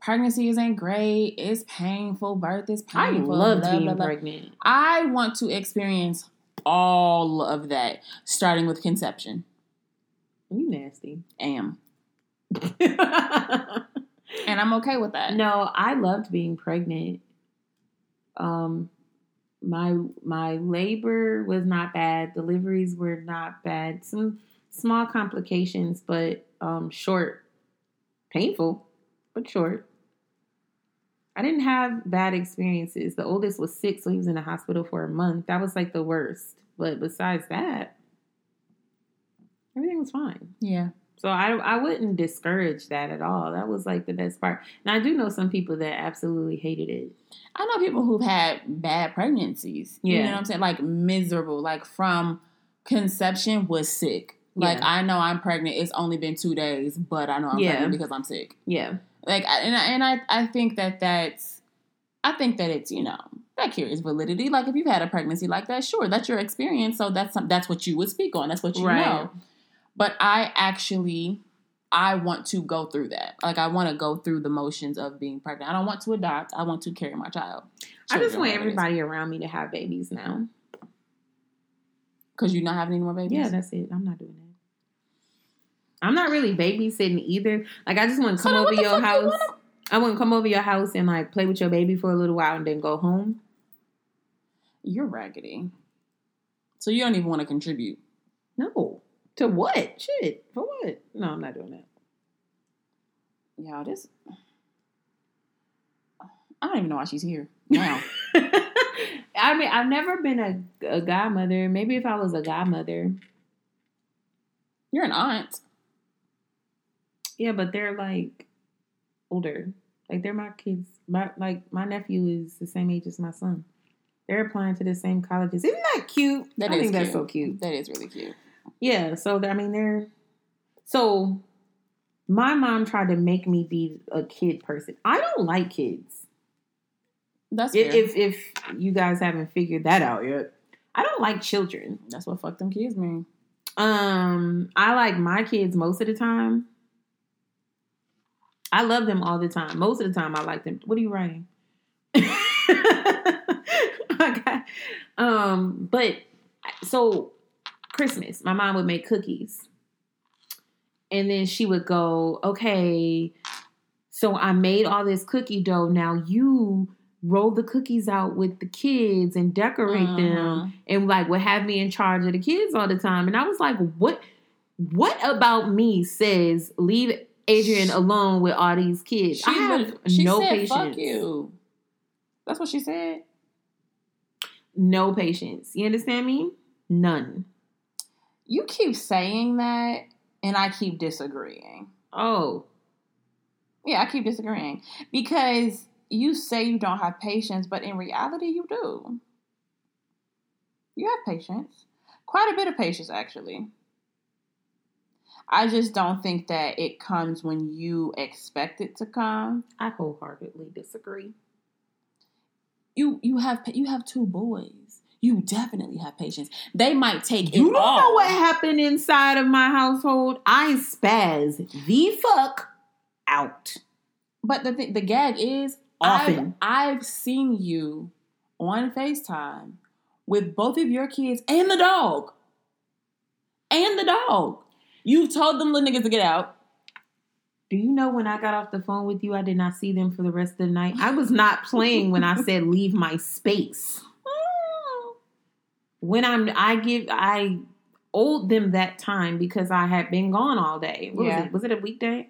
[SPEAKER 1] pregnancy isn't great. It's painful. Birth is
[SPEAKER 2] I
[SPEAKER 1] painful.
[SPEAKER 2] loved
[SPEAKER 1] blah,
[SPEAKER 2] being
[SPEAKER 1] blah, blah."
[SPEAKER 2] pregnant.
[SPEAKER 1] I want to experience all of that, starting with conception.
[SPEAKER 2] You nasty.
[SPEAKER 1] Am. And I'm okay with that.
[SPEAKER 2] no, I loved being pregnant. Um my my labor was not bad. Deliveries were not bad. Some small complications, but um short. Painful, but short. I didn't have bad experiences. The oldest was sick, so he was in the hospital for a month. That was like the worst. But besides that, everything was fine.
[SPEAKER 1] Yeah.
[SPEAKER 2] So I I wouldn't discourage that at all. That was like the best part. And I do know some people that absolutely hated it.
[SPEAKER 1] I know people who've had bad pregnancies. You know
[SPEAKER 2] Yeah.
[SPEAKER 1] what I'm saying? Like miserable, like from conception was sick. Like
[SPEAKER 2] Yeah.
[SPEAKER 1] I know I'm pregnant. It's only been two days, but I know I'm
[SPEAKER 2] Yeah.
[SPEAKER 1] pregnant because I'm sick.
[SPEAKER 2] Yeah.
[SPEAKER 1] Like, and I, and I I think that that's I think that it's you know that carries validity. Like if you've had a pregnancy like that, sure, that's your experience. So that's some, that's what you would speak on. That's what you
[SPEAKER 2] Right.
[SPEAKER 1] know. But I actually I want to go through that. Like I want to go through the motions of being pregnant. I don't want to adopt. I want to carry my child.
[SPEAKER 2] I just want everybody around me to have babies now.
[SPEAKER 1] because you're not having any more babies.
[SPEAKER 2] Yeah, that's it. I'm not doing that. I'm not really babysitting either. Like I just want to come
[SPEAKER 1] then
[SPEAKER 2] over your
[SPEAKER 1] you
[SPEAKER 2] house.
[SPEAKER 1] wanna-
[SPEAKER 2] I want to come over your house and like play with your baby for a little while and then go home.
[SPEAKER 1] you're raggedy. So you don't even want to contribute.
[SPEAKER 2] No. To what? Shit. For what? No, I'm not doing that.
[SPEAKER 1] Y'all, this. I don't even know why she's here now.
[SPEAKER 2] I mean, I've never been a, a godmother. Maybe if I was a godmother.
[SPEAKER 1] You're an aunt.
[SPEAKER 2] Yeah, but they're like older. Like they're my kids. My like my nephew is the same age as my son. They're applying to the same colleges. Isn't that cute?
[SPEAKER 1] That
[SPEAKER 2] I think that's so cute.
[SPEAKER 1] That is really cute.
[SPEAKER 2] Yeah. So I mean, they're so. My mom tried to make me be a kid person. I don't like kids.
[SPEAKER 1] That's
[SPEAKER 2] If, if if you guys haven't figured that out yet, I don't like children.
[SPEAKER 1] That's what fuck them kids mean.
[SPEAKER 2] Um, I like my kids most of the time. I love them all the time. Most of the time, I like them. What are you writing? okay. Um, but so Christmas, my mom would make cookies, and then she would go, "Okay, so I made all this cookie dough. Now you." Roll the cookies out with the kids and decorate them
[SPEAKER 1] Mhm.
[SPEAKER 2] and like would have me in charge of the kids all the time. And I was like, what what about me says leave Adrian alone with all these kids? I
[SPEAKER 1] She,
[SPEAKER 2] have
[SPEAKER 1] would- she
[SPEAKER 2] no
[SPEAKER 1] said,
[SPEAKER 2] patience.
[SPEAKER 1] "Fuck you." That's what she said.
[SPEAKER 2] No patience. You understand me? None.
[SPEAKER 1] You keep saying that, and I keep disagreeing.
[SPEAKER 2] Oh.
[SPEAKER 1] Yeah, I keep disagreeing because you say you don't have patience, but in reality, you do. You have patience, quite a bit of patience, actually. I just don't think that it comes when you expect it to come.
[SPEAKER 2] I wholeheartedly disagree.
[SPEAKER 1] You you have you have two boys. You definitely have patience. They might take
[SPEAKER 2] You don't
[SPEAKER 1] all.
[SPEAKER 2] know what happened inside of my household. I spaz the fuck out.
[SPEAKER 1] But the th- the gag is, I've, I've seen you on Facetime with both of your kids and the dog, and the dog. You've told them little niggas to get out.
[SPEAKER 2] Do you know when I got off the phone with you, I did not see them for the rest of the night? I was not playing when I said leave my space. When I'm, I give, I owed them that time because I had been gone all day. What
[SPEAKER 1] Yeah.
[SPEAKER 2] was it? Was it a weekday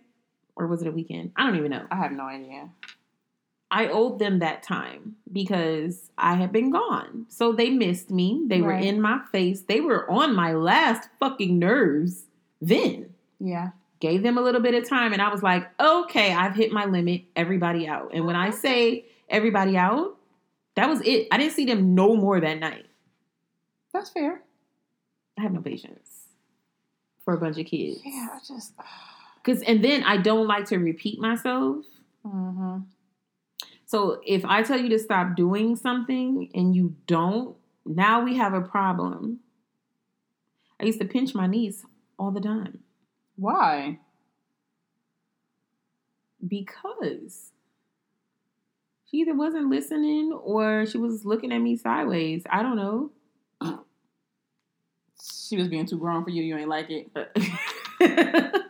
[SPEAKER 2] or was it a weekend? I don't even know.
[SPEAKER 1] I have no idea.
[SPEAKER 2] I owed them that time because I had been gone. So they missed me. They were in my face. They were on my last fucking nerves then.
[SPEAKER 1] Yeah.
[SPEAKER 2] Gave them a little bit of time and I was like, okay, I've hit my limit. Everybody out. And when I say everybody out, that was it. I didn't see them no more that night.
[SPEAKER 1] That's fair.
[SPEAKER 2] I have no patience for a bunch of kids.
[SPEAKER 1] Yeah, I just.
[SPEAKER 2] Cause and then I don't like to repeat myself.
[SPEAKER 1] hmm
[SPEAKER 2] So if I tell you to stop doing something and you don't, now we have a problem. I used to pinch my niece all the time
[SPEAKER 1] Why?
[SPEAKER 2] because she either wasn't listening or she was looking at me sideways. I don't know.
[SPEAKER 1] She was being too grown for you. You ain't like it.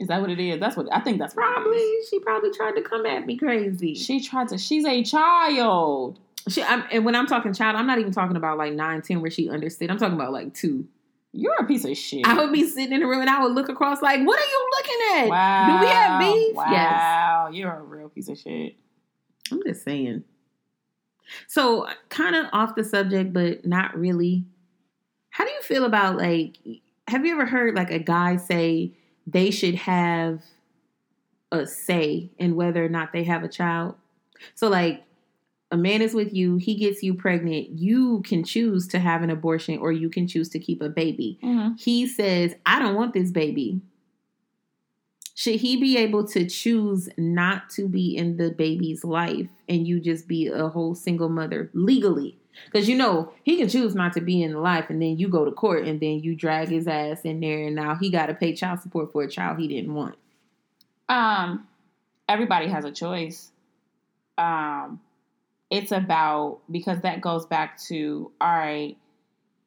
[SPEAKER 1] Is that what it is? That's what I think. That's what
[SPEAKER 2] probably
[SPEAKER 1] is.
[SPEAKER 2] she probably tried to come at me crazy.
[SPEAKER 1] She tried to. She's a child.
[SPEAKER 2] She, I'm, and when I'm talking child, I'm not even talking about like nine, ten, where she understood. I'm talking about like two.
[SPEAKER 1] You're a piece of shit.
[SPEAKER 2] I would be sitting in the room and I would look across like, what are you looking at?
[SPEAKER 1] Wow.
[SPEAKER 2] Do we have beef? Yes.
[SPEAKER 1] Wow. You're a real piece of shit.
[SPEAKER 2] I'm just saying. So, kind of off the subject, but not really. How do you feel about like, have you ever heard like a guy say they should have a say in whether or not they have a child? So, like, a man is with you, he gets you pregnant, you can choose to have an abortion or you can choose to keep a baby.
[SPEAKER 1] Mm-hmm.
[SPEAKER 2] He says, I don't want this baby. Should he be able to choose not to be in the baby's life and you just be a whole single mother legally? Because you know, he can choose not to be in the life and then you go to court and then you drag his ass in there and now he got to pay child support for a child he didn't want.
[SPEAKER 1] Um, everybody has a choice. Um, it's about because that goes back to all right.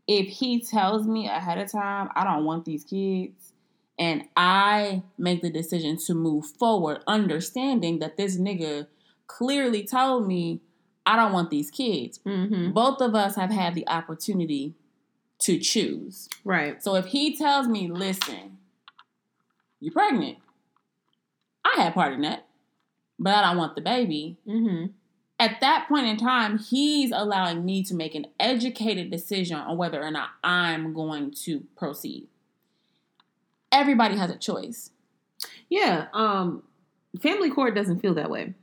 [SPEAKER 1] If he tells me ahead of time, I don't want these kids, and I make the decision to move forward, understanding that this nigga clearly told me I don't want these kids.
[SPEAKER 2] Mm-hmm.
[SPEAKER 1] Both of us have had the opportunity to choose.
[SPEAKER 2] Right.
[SPEAKER 1] So if he tells me, listen, you're pregnant, I had part in that, but I don't want the baby.
[SPEAKER 2] Mm-hmm.
[SPEAKER 1] At that point in time, he's allowing me to make an educated decision on whether or not I'm going to proceed. Everybody has a choice.
[SPEAKER 2] Yeah. Um, family court doesn't feel that way.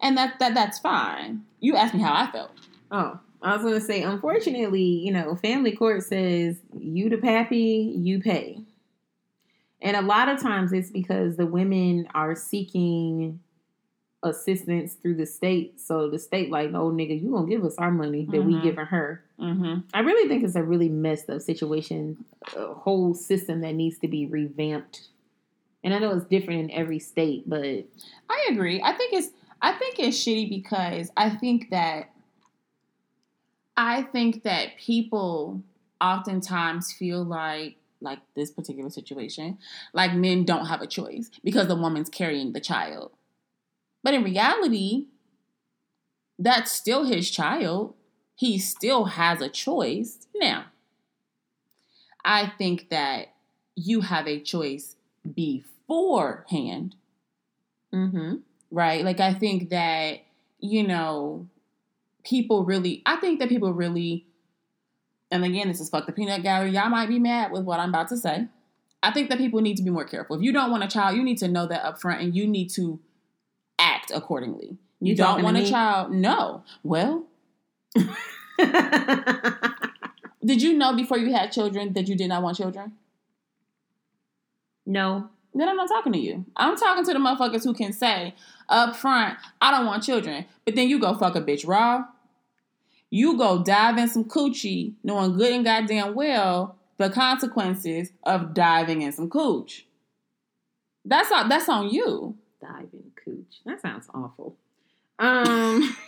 [SPEAKER 1] And that, that that's fine. You asked me how I felt.
[SPEAKER 2] Oh, I was gonna say, unfortunately, you know, family court says you the pappy, you pay. And a lot of times it's because the women are seeking assistance through the state. So the state like, no nigga, you gonna give us our money that we
[SPEAKER 1] Mhm.
[SPEAKER 2] giving her.
[SPEAKER 1] Mm-hmm.
[SPEAKER 2] I really think it's a really messed up situation, a whole system that needs to be revamped. And I know it's different in every state, but
[SPEAKER 1] I agree. I think it's I think it's shitty because I think that I think that people oftentimes feel like like this particular situation, like men don't have a choice because the woman's carrying the child. But in reality, that's still his child. He still has a choice. Now, I think that you have a choice beforehand
[SPEAKER 2] mm-hmm.
[SPEAKER 1] right? Like I think that you know people really. I think that people really. And again, this is fuck the peanut gallery. Y'all might be mad with what I'm about to say. I think that people need to be more careful. If you don't want a child, you need to know that up front and you need to act accordingly. You,
[SPEAKER 2] You
[SPEAKER 1] don't want a child? No. Well, did you know before you had children that you did not want children?
[SPEAKER 2] no.
[SPEAKER 1] Then I'm not talking to you. I'm talking to the motherfuckers who can say up front, I don't want children. But then you go fuck a bitch raw. You go dive in some coochie, knowing good and goddamn well the consequences of diving in some cooch. That's on, that's on you.
[SPEAKER 2] Diving cooch. That sounds awful. Um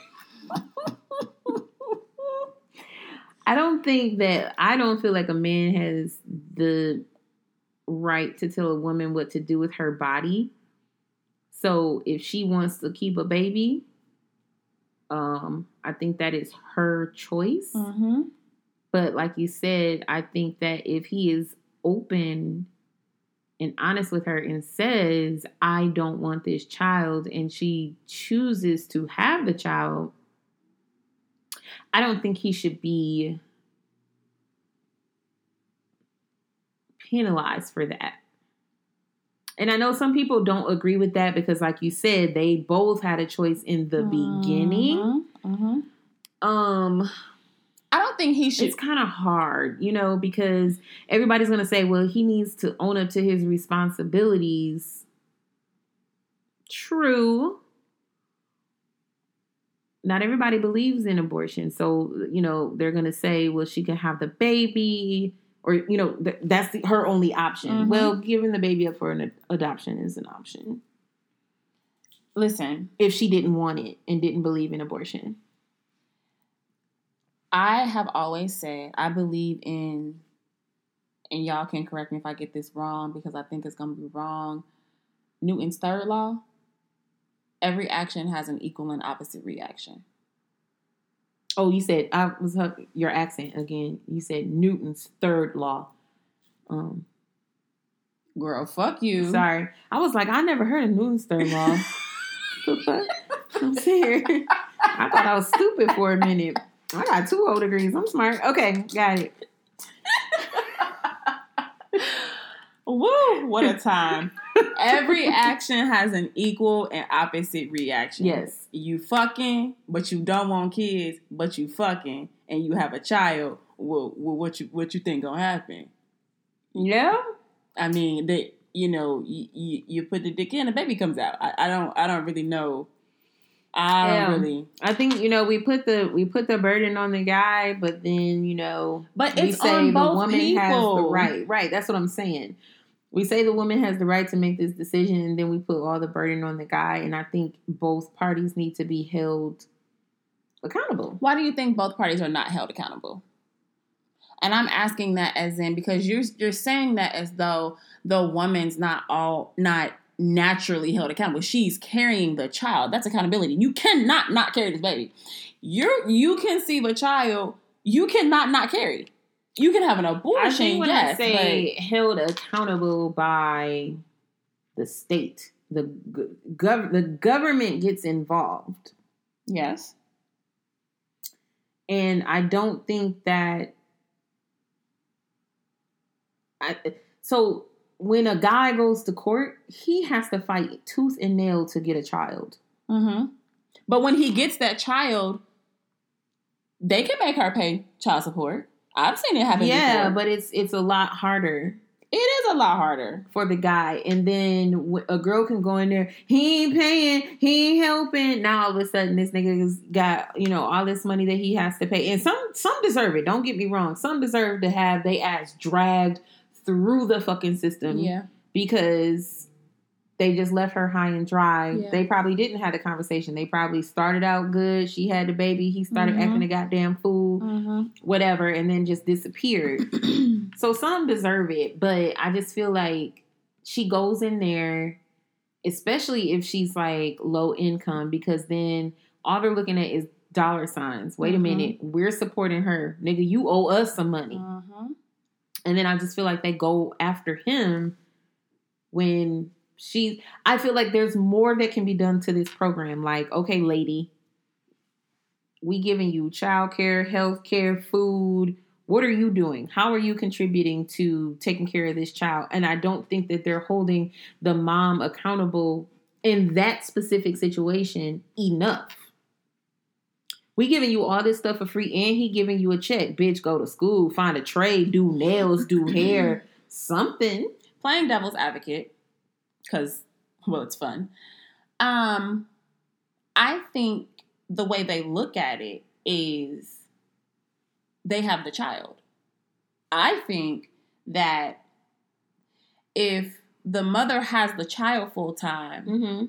[SPEAKER 2] I don't think that I don't feel like a man has the right to tell a woman what to do with her body. So if she wants to keep a baby, um, I think that is her choice.
[SPEAKER 1] Mm-hmm.
[SPEAKER 2] But like you said, I think that if he is open and honest with her and says, I don't want this child, and she chooses to have the child, I don't think he should be penalized for that. And I know some people don't agree with that because, like you said, they both had a choice in the beginning.
[SPEAKER 1] Mm-hmm.
[SPEAKER 2] Um,
[SPEAKER 1] don't think he should.
[SPEAKER 2] it's kind of hard, you know, because everybody's going to say, well, he needs to own up to his responsibilities. True. Not everybody believes in abortion. So, you know, they're going to say, well, she can have the baby, or, you know, th- that's the, her only option.
[SPEAKER 1] Mhm.
[SPEAKER 2] Well, giving the baby up for an ad- adoption is an option
[SPEAKER 1] Listen,
[SPEAKER 2] if she didn't want it and didn't believe in abortion.
[SPEAKER 1] I have always said I believe in, and y'all can correct me if I get this wrong because I think it's going to be wrong. Newton's third law every action has an equal and opposite reaction.
[SPEAKER 2] Oh, you said I was your accent again. You said Newton's third law. Um,
[SPEAKER 1] Girl, fuck you.
[SPEAKER 2] sorry, I was like, I never heard of Newton's third law. I'm saying, I thought I was stupid for a minute. I got two O degrees. I'm smart. Okay, got it.
[SPEAKER 1] Woo, what a time. Every action has an equal and opposite reaction.
[SPEAKER 2] Yes.
[SPEAKER 1] You fucking, but you don't want kids, but you fucking, and you have a child. Well, well what you what you think gonna happen?
[SPEAKER 2] Yeah.
[SPEAKER 1] I mean, that you know, you, you, you put the dick in, the baby comes out. I, I don't I don't really know. I don't
[SPEAKER 2] Yeah.
[SPEAKER 1] really.
[SPEAKER 2] I think you know we put the we put the burden on the guy, but then you know
[SPEAKER 1] But
[SPEAKER 2] we
[SPEAKER 1] it's
[SPEAKER 2] say
[SPEAKER 1] on
[SPEAKER 2] the
[SPEAKER 1] both
[SPEAKER 2] woman has the right. Right. That's what I'm saying. We say the woman has the right to make this decision, and then we put all the burden on the guy. And I think both parties need to be held accountable.
[SPEAKER 1] Why do you think both parties are not held accountable? And I'm asking that as in because you're you're saying that as though the woman's not all not naturally held accountable. She's carrying the child. That's accountability. You cannot not carry this baby. You're you can conceive a child. You cannot not carry. You can have an abortion.
[SPEAKER 2] I think when
[SPEAKER 1] yes,
[SPEAKER 2] I say held accountable by the state, the gov- the government gets involved,
[SPEAKER 1] yes.
[SPEAKER 2] and I don't think that. I, so when a guy goes to court, he has to fight tooth and nail to get a child.
[SPEAKER 1] Mm-hmm. But when he gets that child, they can make her pay child support. I've seen it happen.
[SPEAKER 2] Yeah,
[SPEAKER 1] before.
[SPEAKER 2] but it's it's a lot harder.
[SPEAKER 1] It is a lot harder.
[SPEAKER 2] for the guy, and then a girl can go in there. He ain't paying. He ain't helping. Now all of a sudden, this nigga's got you know all this money that he has to pay, and some some deserve it. Don't get me wrong. Some deserve to have they ass dragged through the fucking system
[SPEAKER 1] Yeah.
[SPEAKER 2] because they just left her high and dry.
[SPEAKER 1] Yeah.
[SPEAKER 2] They probably didn't have the conversation. They probably started out good. She had the baby. He started
[SPEAKER 1] Mhm.
[SPEAKER 2] acting a goddamn fool,
[SPEAKER 1] Mm-hmm.
[SPEAKER 2] whatever, and then just disappeared. So some deserve it, but I just feel like she goes in there, especially if she's like low income, because then all they're looking at is dollar signs. Wait
[SPEAKER 1] Mhm.
[SPEAKER 2] a minute, we're supporting her, nigga. You owe us some money,
[SPEAKER 1] Mm-hmm.
[SPEAKER 2] And then I just feel like they go after him when she. I feel like there's more that can be done to this program. Like, okay, lady, we giving you childcare, health care, food. What are you doing? How are you contributing to taking care of this child? And I don't think that they're holding the mom accountable in that specific situation enough. We giving you all this stuff for free, and he giving you a check. Bitch, go to school, find a trade, do nails, do hair, something.
[SPEAKER 1] Playing devil's advocate, because well, it's fun. Um, I think the way they look at it is they have the child. I think that if the mother has the child full time,
[SPEAKER 2] Mm-hmm.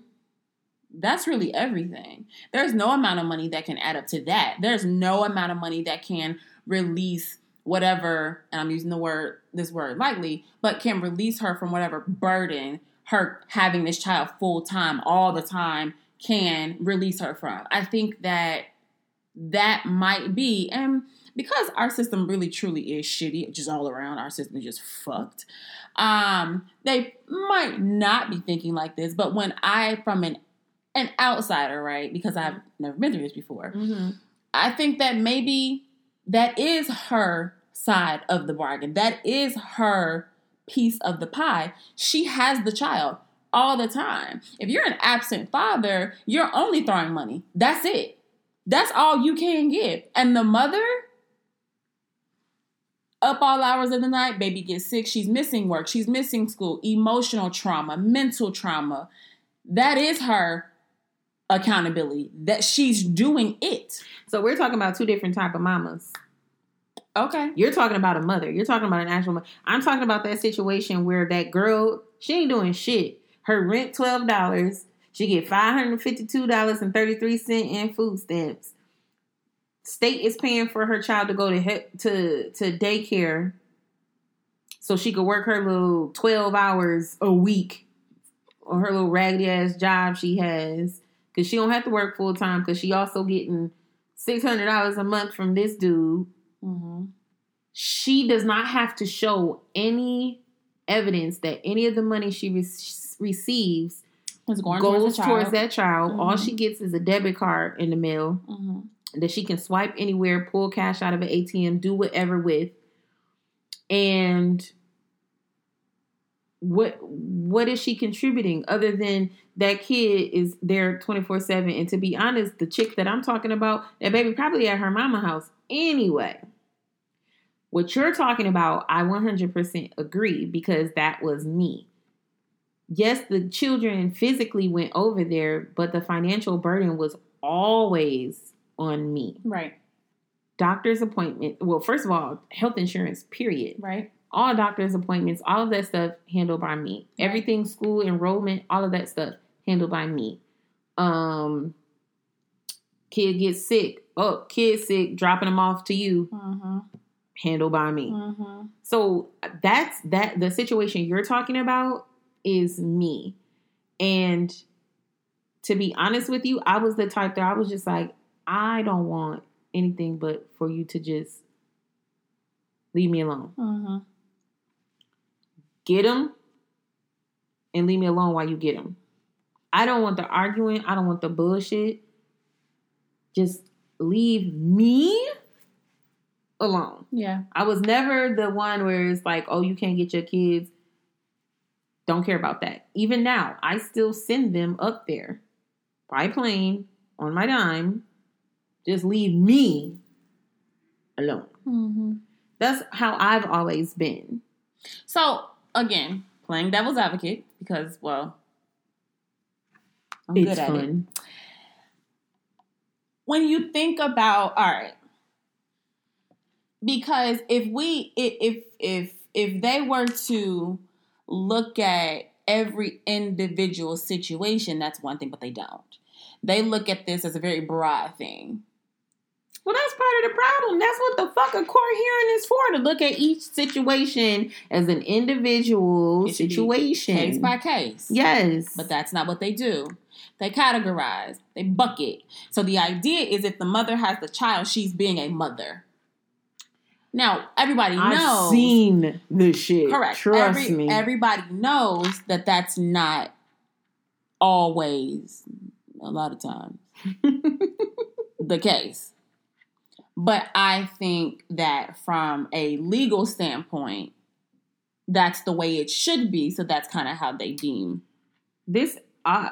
[SPEAKER 1] That's really everything. There's no amount of money that can add up to that. There's no amount of money that can release whatever, and I'm using the word this word lightly, but can release her from whatever burden her having this child full time all the time can release her from. I think that that might be and because our system really truly is shitty, just all around, our system is just fucked. Um, they might not be thinking like this, but when I, from an an outsider, right? Because I've never been through this before.
[SPEAKER 2] Mm-hmm.
[SPEAKER 1] I think that maybe that is her side of the bargain. That is her piece of the pie. She has the child all the time. If you're an absent father, you're only throwing money. That's it. That's all you can give. And the mother, up all hours of the night, baby gets sick. She's missing work. She's missing school. Emotional trauma, mental trauma. That is her accountability. That she's doing it.
[SPEAKER 2] So we're talking about two different type of mamas.
[SPEAKER 1] Okay.
[SPEAKER 2] You're talking about a mother. You're talking about an actual mother. I'm talking about that situation where that girl, she ain't doing shit. Her rent twelve dollars. She get five hundred fifty-two dollars and thirty-three cent in food stamps. State is paying for her child to go to he- to to daycare, so she could work her little twelve hours a week, or her little raggedy ass job she has, because she don't have to work full time. Because she also getting six hundred dollars a month from this dude
[SPEAKER 1] Mm-hmm.
[SPEAKER 2] she does not have to show any evidence that any of the money she re- receives goes
[SPEAKER 1] towards,
[SPEAKER 2] towards that child. All
[SPEAKER 1] Mhm.
[SPEAKER 2] she gets is a debit card in the mail
[SPEAKER 1] Mm-hmm.
[SPEAKER 2] that she can swipe anywhere, pull cash out of an ATM, do whatever with. And what what is she contributing other than that kid is there 24/7 and to be honest the chick that I'm talking about that baby probably at her mama house anyway. What you're talking about I 100% agree because that was me. Yes the children physically went over there but the financial burden was always on me.
[SPEAKER 1] Right.
[SPEAKER 2] doctor's appointment well first of all health insurance period.
[SPEAKER 1] Right.
[SPEAKER 2] all doctor's appointments, all of that stuff handled by me. Everything, school enrollment, all of that stuff handled by me. Um, kid gets sick. Oh, kid sick, dropping them off to you,
[SPEAKER 1] Mm-hmm.
[SPEAKER 2] handled by me.
[SPEAKER 1] Mm-hmm.
[SPEAKER 2] So that's that. The situation you're talking about is me, and to be honest with you, I was the type that I was just like, I don't want anything but for you to just leave me alone.
[SPEAKER 1] Mm-hmm.
[SPEAKER 2] get them and leave me alone while you get them. I don't want the arguing. I don't want the bullshit. Just leave me alone.
[SPEAKER 1] Yeah.
[SPEAKER 2] I was never the one where it's like, oh, you can't get your kids. Don't care about that. Even now, I still send them up there by plane on my dime. Just leave me alone.
[SPEAKER 1] Mm-hmm.
[SPEAKER 2] That's how I've always been.
[SPEAKER 1] So again, playing devil's advocate because, well, I'm
[SPEAKER 2] it's
[SPEAKER 1] good at it.
[SPEAKER 2] fun.
[SPEAKER 1] when you think about all right because if we if if if, they were to look at every individual situation that's one thing but they don't they look at this as a very broad thing
[SPEAKER 2] Well, that's part of the problem. That's what the fuck a court hearing is for to look at each situation as an individual
[SPEAKER 1] It
[SPEAKER 2] situation.
[SPEAKER 1] case by case
[SPEAKER 2] yes.
[SPEAKER 1] but that's not what they do they categorize they bucket so the idea is if the mother has the child she's being a mother now everybody knows.
[SPEAKER 2] I've seen the shit.
[SPEAKER 1] Correct.
[SPEAKER 2] Trust
[SPEAKER 1] Every-
[SPEAKER 2] me.
[SPEAKER 1] Everybody knows that that's not always, a lot of times, the case. But I think that from a legal standpoint, that's the way it should be. So that's kind of how they deem.
[SPEAKER 2] this I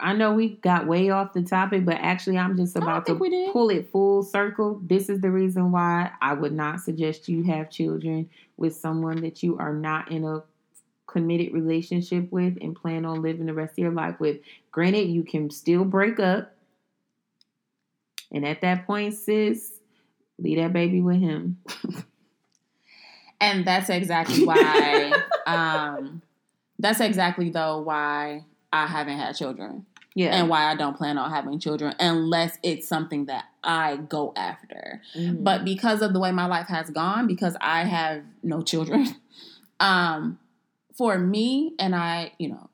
[SPEAKER 2] I know we got way off the topic, but actually I'm just about to
[SPEAKER 1] think we did.
[SPEAKER 2] pull it full circle. This is the reason why I would not suggest you have children with someone that you are not in a committed relationship with and plan on living the rest of your life with. Granted, you can still break up. And at that point, sis, leave that baby with him.
[SPEAKER 1] And that's exactly why, um, that's exactly though why I haven't had children.
[SPEAKER 2] Yeah.
[SPEAKER 1] and why I don't plan on having children unless it's something that I go after.
[SPEAKER 2] Mhm.
[SPEAKER 1] But because of the way my life has gone, because I have no children, um, for me and I, you know,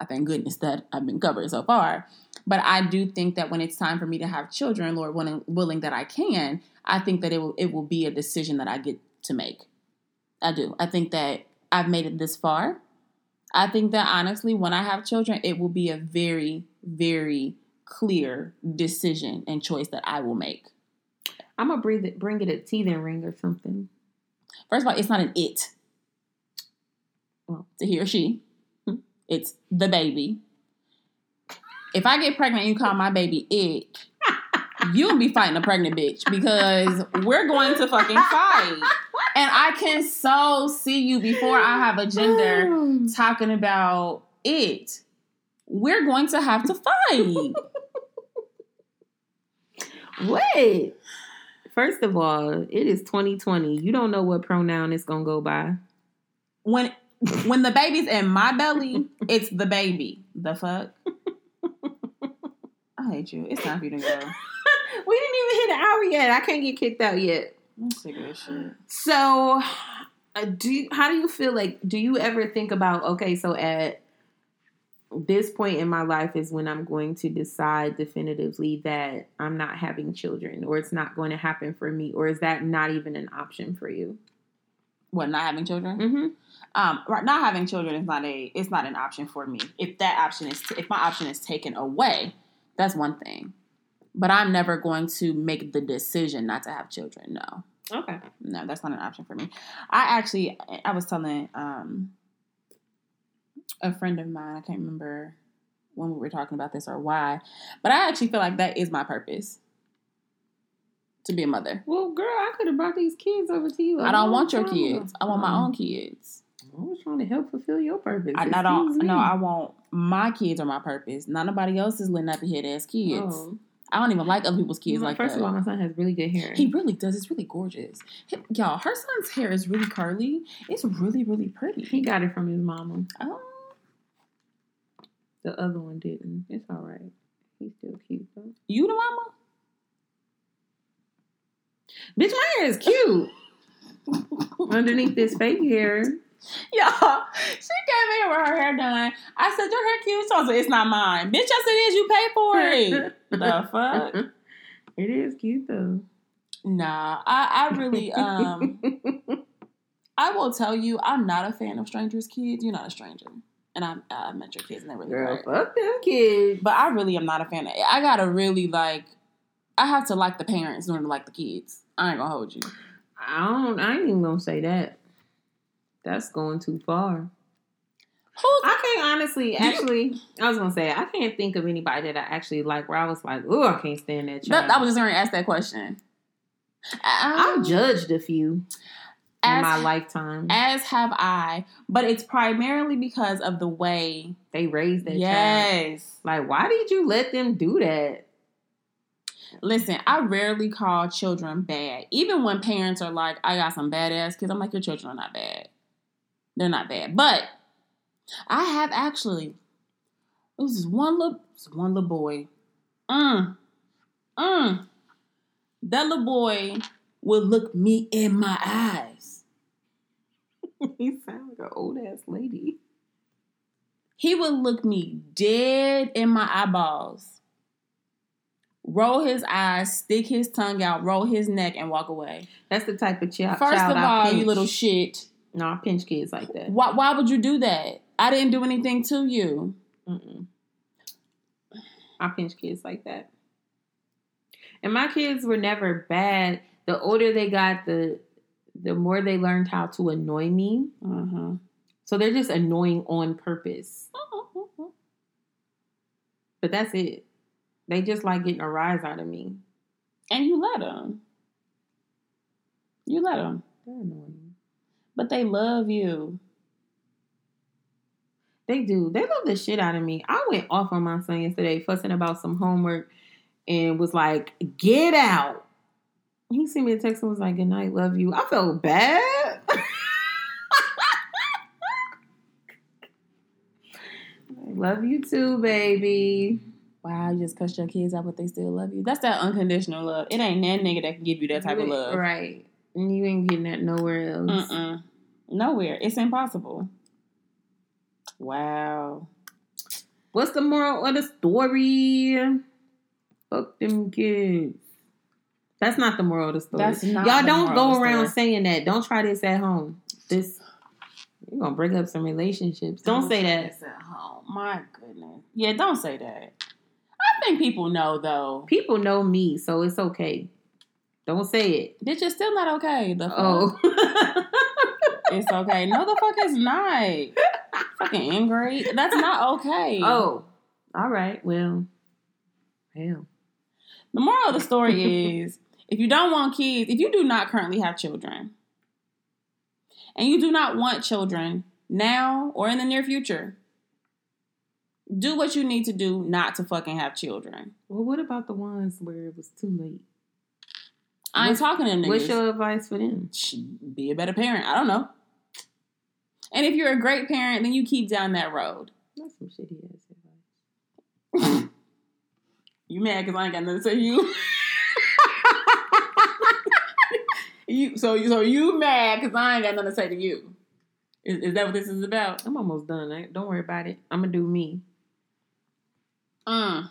[SPEAKER 1] I thank goodness that I've been covered so far. But I do think that when it's time for me to have children, Lord willing, willing that I can, I think that it will it will be a decision that I get to make. I do. I think that I've made it this far. I think that honestly, when I have children, it will be a very, very clear decision and choice that I will make.
[SPEAKER 2] I'm gonna bring it, bring it a teething ring or something.
[SPEAKER 1] First of all, it's not an it
[SPEAKER 2] Well.
[SPEAKER 1] to he or she. It's the baby. If I get pregnant and you call my baby it, you'll be fighting a pregnant bitch because we're going to fucking fight. And I can so see you before I have a gender talking about it. We're going to have to fight.
[SPEAKER 2] Wait. First of all, it is 2020. You don't know what pronoun it's gonna go by.
[SPEAKER 1] When when the baby's in my belly, it's the baby. The fuck? I hate you. It's time for you to go.
[SPEAKER 2] We didn't even hit an hour yet. I can't get kicked out yet.
[SPEAKER 1] I'm sick of this shit.
[SPEAKER 2] So, uh, do you, how do you feel like? Do you ever think about okay? So at this point in my life is when I'm going to decide definitively that I'm not having children, or it's not going to happen for me, or is that not even an option for you?
[SPEAKER 1] What? Not having children?
[SPEAKER 2] Mm-hmm.
[SPEAKER 1] Um, right. Not having children is not a. It's not an option for me. If that option is, if my option is taken away, that's one thing. But I'm never going to make the decision not to have children. No.
[SPEAKER 2] Okay.
[SPEAKER 1] no, that's not an option for me. I actually, I was telling um, a friend of mine, I can't remember when we were talking about this or why, but I actually feel like that is my purpose to be a mother.
[SPEAKER 2] Well, girl, I could have brought these kids over to you.
[SPEAKER 1] I don't want your kids. I want my
[SPEAKER 2] Oh.
[SPEAKER 1] own kids.
[SPEAKER 2] I was trying to help fulfill your purpose.
[SPEAKER 1] I, I don't. No. I want my kids are my purpose. Not nobody else else's little nappy head ass kids.
[SPEAKER 2] Oh.
[SPEAKER 1] I don't even like other people's kids
[SPEAKER 2] Well,
[SPEAKER 1] like
[SPEAKER 2] First
[SPEAKER 1] that.
[SPEAKER 2] of all, my son has really good hair.
[SPEAKER 1] He really does. It's really gorgeous. He- y'all, her son's hair is really curly. It's really, really pretty.
[SPEAKER 2] he got it from his mama.
[SPEAKER 1] oh,
[SPEAKER 2] The other one didn't. It's all right. He's still cute though.
[SPEAKER 1] you the mama?
[SPEAKER 2] Bitch, my hair is cute. Underneath this fake hair.
[SPEAKER 1] Y'all, she came in with her hair done. I said, Your hair cute. So I said, It's not mine. Bitch, yes, it is. You pay for it. the fuck?
[SPEAKER 2] It is cute though.
[SPEAKER 1] Nah, I, I really, um, I will tell you, I'm not a fan of strangers' kids. You're not a stranger. And I, I met your kids and they really
[SPEAKER 2] Girl,
[SPEAKER 1] great.
[SPEAKER 2] fuck them kids.
[SPEAKER 1] But I really am not a fan of I gotta really like, I have to like the parents in order to like the kids. I ain't gonna hold you.
[SPEAKER 2] I don't. I ain't even gonna say that. That's going too far.
[SPEAKER 1] Who's
[SPEAKER 2] I can't honestly, actually, I was gonna say I can't think of anybody that I actually like. Where I was like, oh, I can't stand that child.
[SPEAKER 1] that, I was just gonna ask that question.
[SPEAKER 2] I've
[SPEAKER 1] Um,
[SPEAKER 2] judged a few. in my lifetime.
[SPEAKER 1] As have I, but it's primarily because of the way.
[SPEAKER 2] they raised that child.
[SPEAKER 1] yes.
[SPEAKER 2] Like, why did you let them do that?
[SPEAKER 1] Listen, I rarely call children bad. Even when parents are like, I got some badass kids, I'm like, your children are not bad. They're not bad. But I have actually, it was this one little, one little boy. Mm. Mm. That little boy would look me in my eyes.
[SPEAKER 2] he sounds like an old ass lady.
[SPEAKER 1] He would look me dead in my eyeballs, roll his eyes, stick his tongue out, roll his neck, and walk away.
[SPEAKER 2] That's the type of child.
[SPEAKER 1] First
[SPEAKER 2] child
[SPEAKER 1] of
[SPEAKER 2] I
[SPEAKER 1] all, you little shit.
[SPEAKER 2] No, I pinch kids like that.
[SPEAKER 1] Why, why would you do that? I didn't do anything to you.
[SPEAKER 2] Mm-mm. I pinch kids like that. And my kids were never bad. The older they got, the the more they learned how to annoy me.
[SPEAKER 1] Mm-hmm.
[SPEAKER 2] So they're just annoying on purpose. But that's it. They just like getting a rise out of me.
[SPEAKER 1] And you let them. You let them.
[SPEAKER 2] They're annoying.
[SPEAKER 1] But they love you.
[SPEAKER 2] They do. They love the shit out of me. I went off on my son yesterday, fussing about some homework, and was like, "Get out." He sent me a text and was like, "Good night, love you." I felt bad. I love you too, baby.
[SPEAKER 1] Wow, you just cussed your kids out, but they still love you. That's that unconditional love. It ain't that nigga that can give you that type of love.
[SPEAKER 2] right? And you ain't getting that nowhere else.
[SPEAKER 1] Mm-mm. Nowhere. It's impossible. Wow.
[SPEAKER 2] What's the moral of the story? Fuck them kids. That's not the moral of the story.
[SPEAKER 1] That's not
[SPEAKER 2] Y'all don't go around saying that. Don't try this at home. This you're gonna break up some relationships. Don't say that.
[SPEAKER 1] At home. My goodness. Yeah, don't say that. I think people know though.
[SPEAKER 2] People know me, so it's okay. Don't say it.
[SPEAKER 1] Bitch, it's still not okay. The fuck?
[SPEAKER 2] Oh.
[SPEAKER 1] It's okay. No, the fuck is not. Fucking ingrate. That's not okay.
[SPEAKER 2] oh. All right. Well. Hell.
[SPEAKER 1] The moral of the story is if you don't want kids, if you do not currently have children, and you do not want children now or in the near future, do what you need to do not to fucking have children.
[SPEAKER 2] Well, what about the ones where it was too late?
[SPEAKER 1] I ain't
[SPEAKER 2] What's-
[SPEAKER 1] talking to them niggas.
[SPEAKER 2] What's your advice for them?
[SPEAKER 1] Be a better parent. I don't know. And if you're a great parent, then you keep down that road.
[SPEAKER 2] That's some shitty ass advice.
[SPEAKER 1] You mad because I ain't got nothing to say to you? you so you so you mad because I ain't got nothing to say to you? Is, is that what this is about?
[SPEAKER 2] I'm almost done. I- Don't worry about it. I'm gonna do me.
[SPEAKER 1] Mm.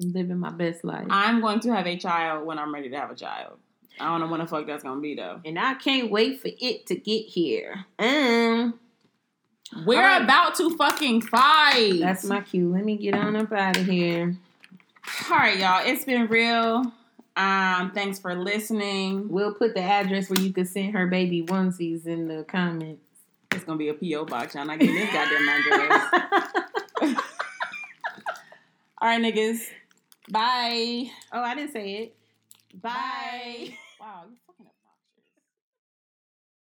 [SPEAKER 2] Living my best life.
[SPEAKER 1] I'm going to have a child when I'm ready to have a child. I don't know when the fuck that's gonna be though.
[SPEAKER 2] and I can't wait for it to get here. Um,
[SPEAKER 1] We're
[SPEAKER 2] right.
[SPEAKER 1] about to fucking fight.
[SPEAKER 2] that's my cue. Let me get on up out of here.
[SPEAKER 1] all right, y'all. It's been real. Um, thanks for listening.
[SPEAKER 2] We'll put the address where you can send her baby onesies in the comments.
[SPEAKER 1] It's gonna be a PO box. Y'all not getting this goddamn address. All right, niggas. Bye.
[SPEAKER 2] oh, I didn't say it. Bye.
[SPEAKER 1] Bye. Wow.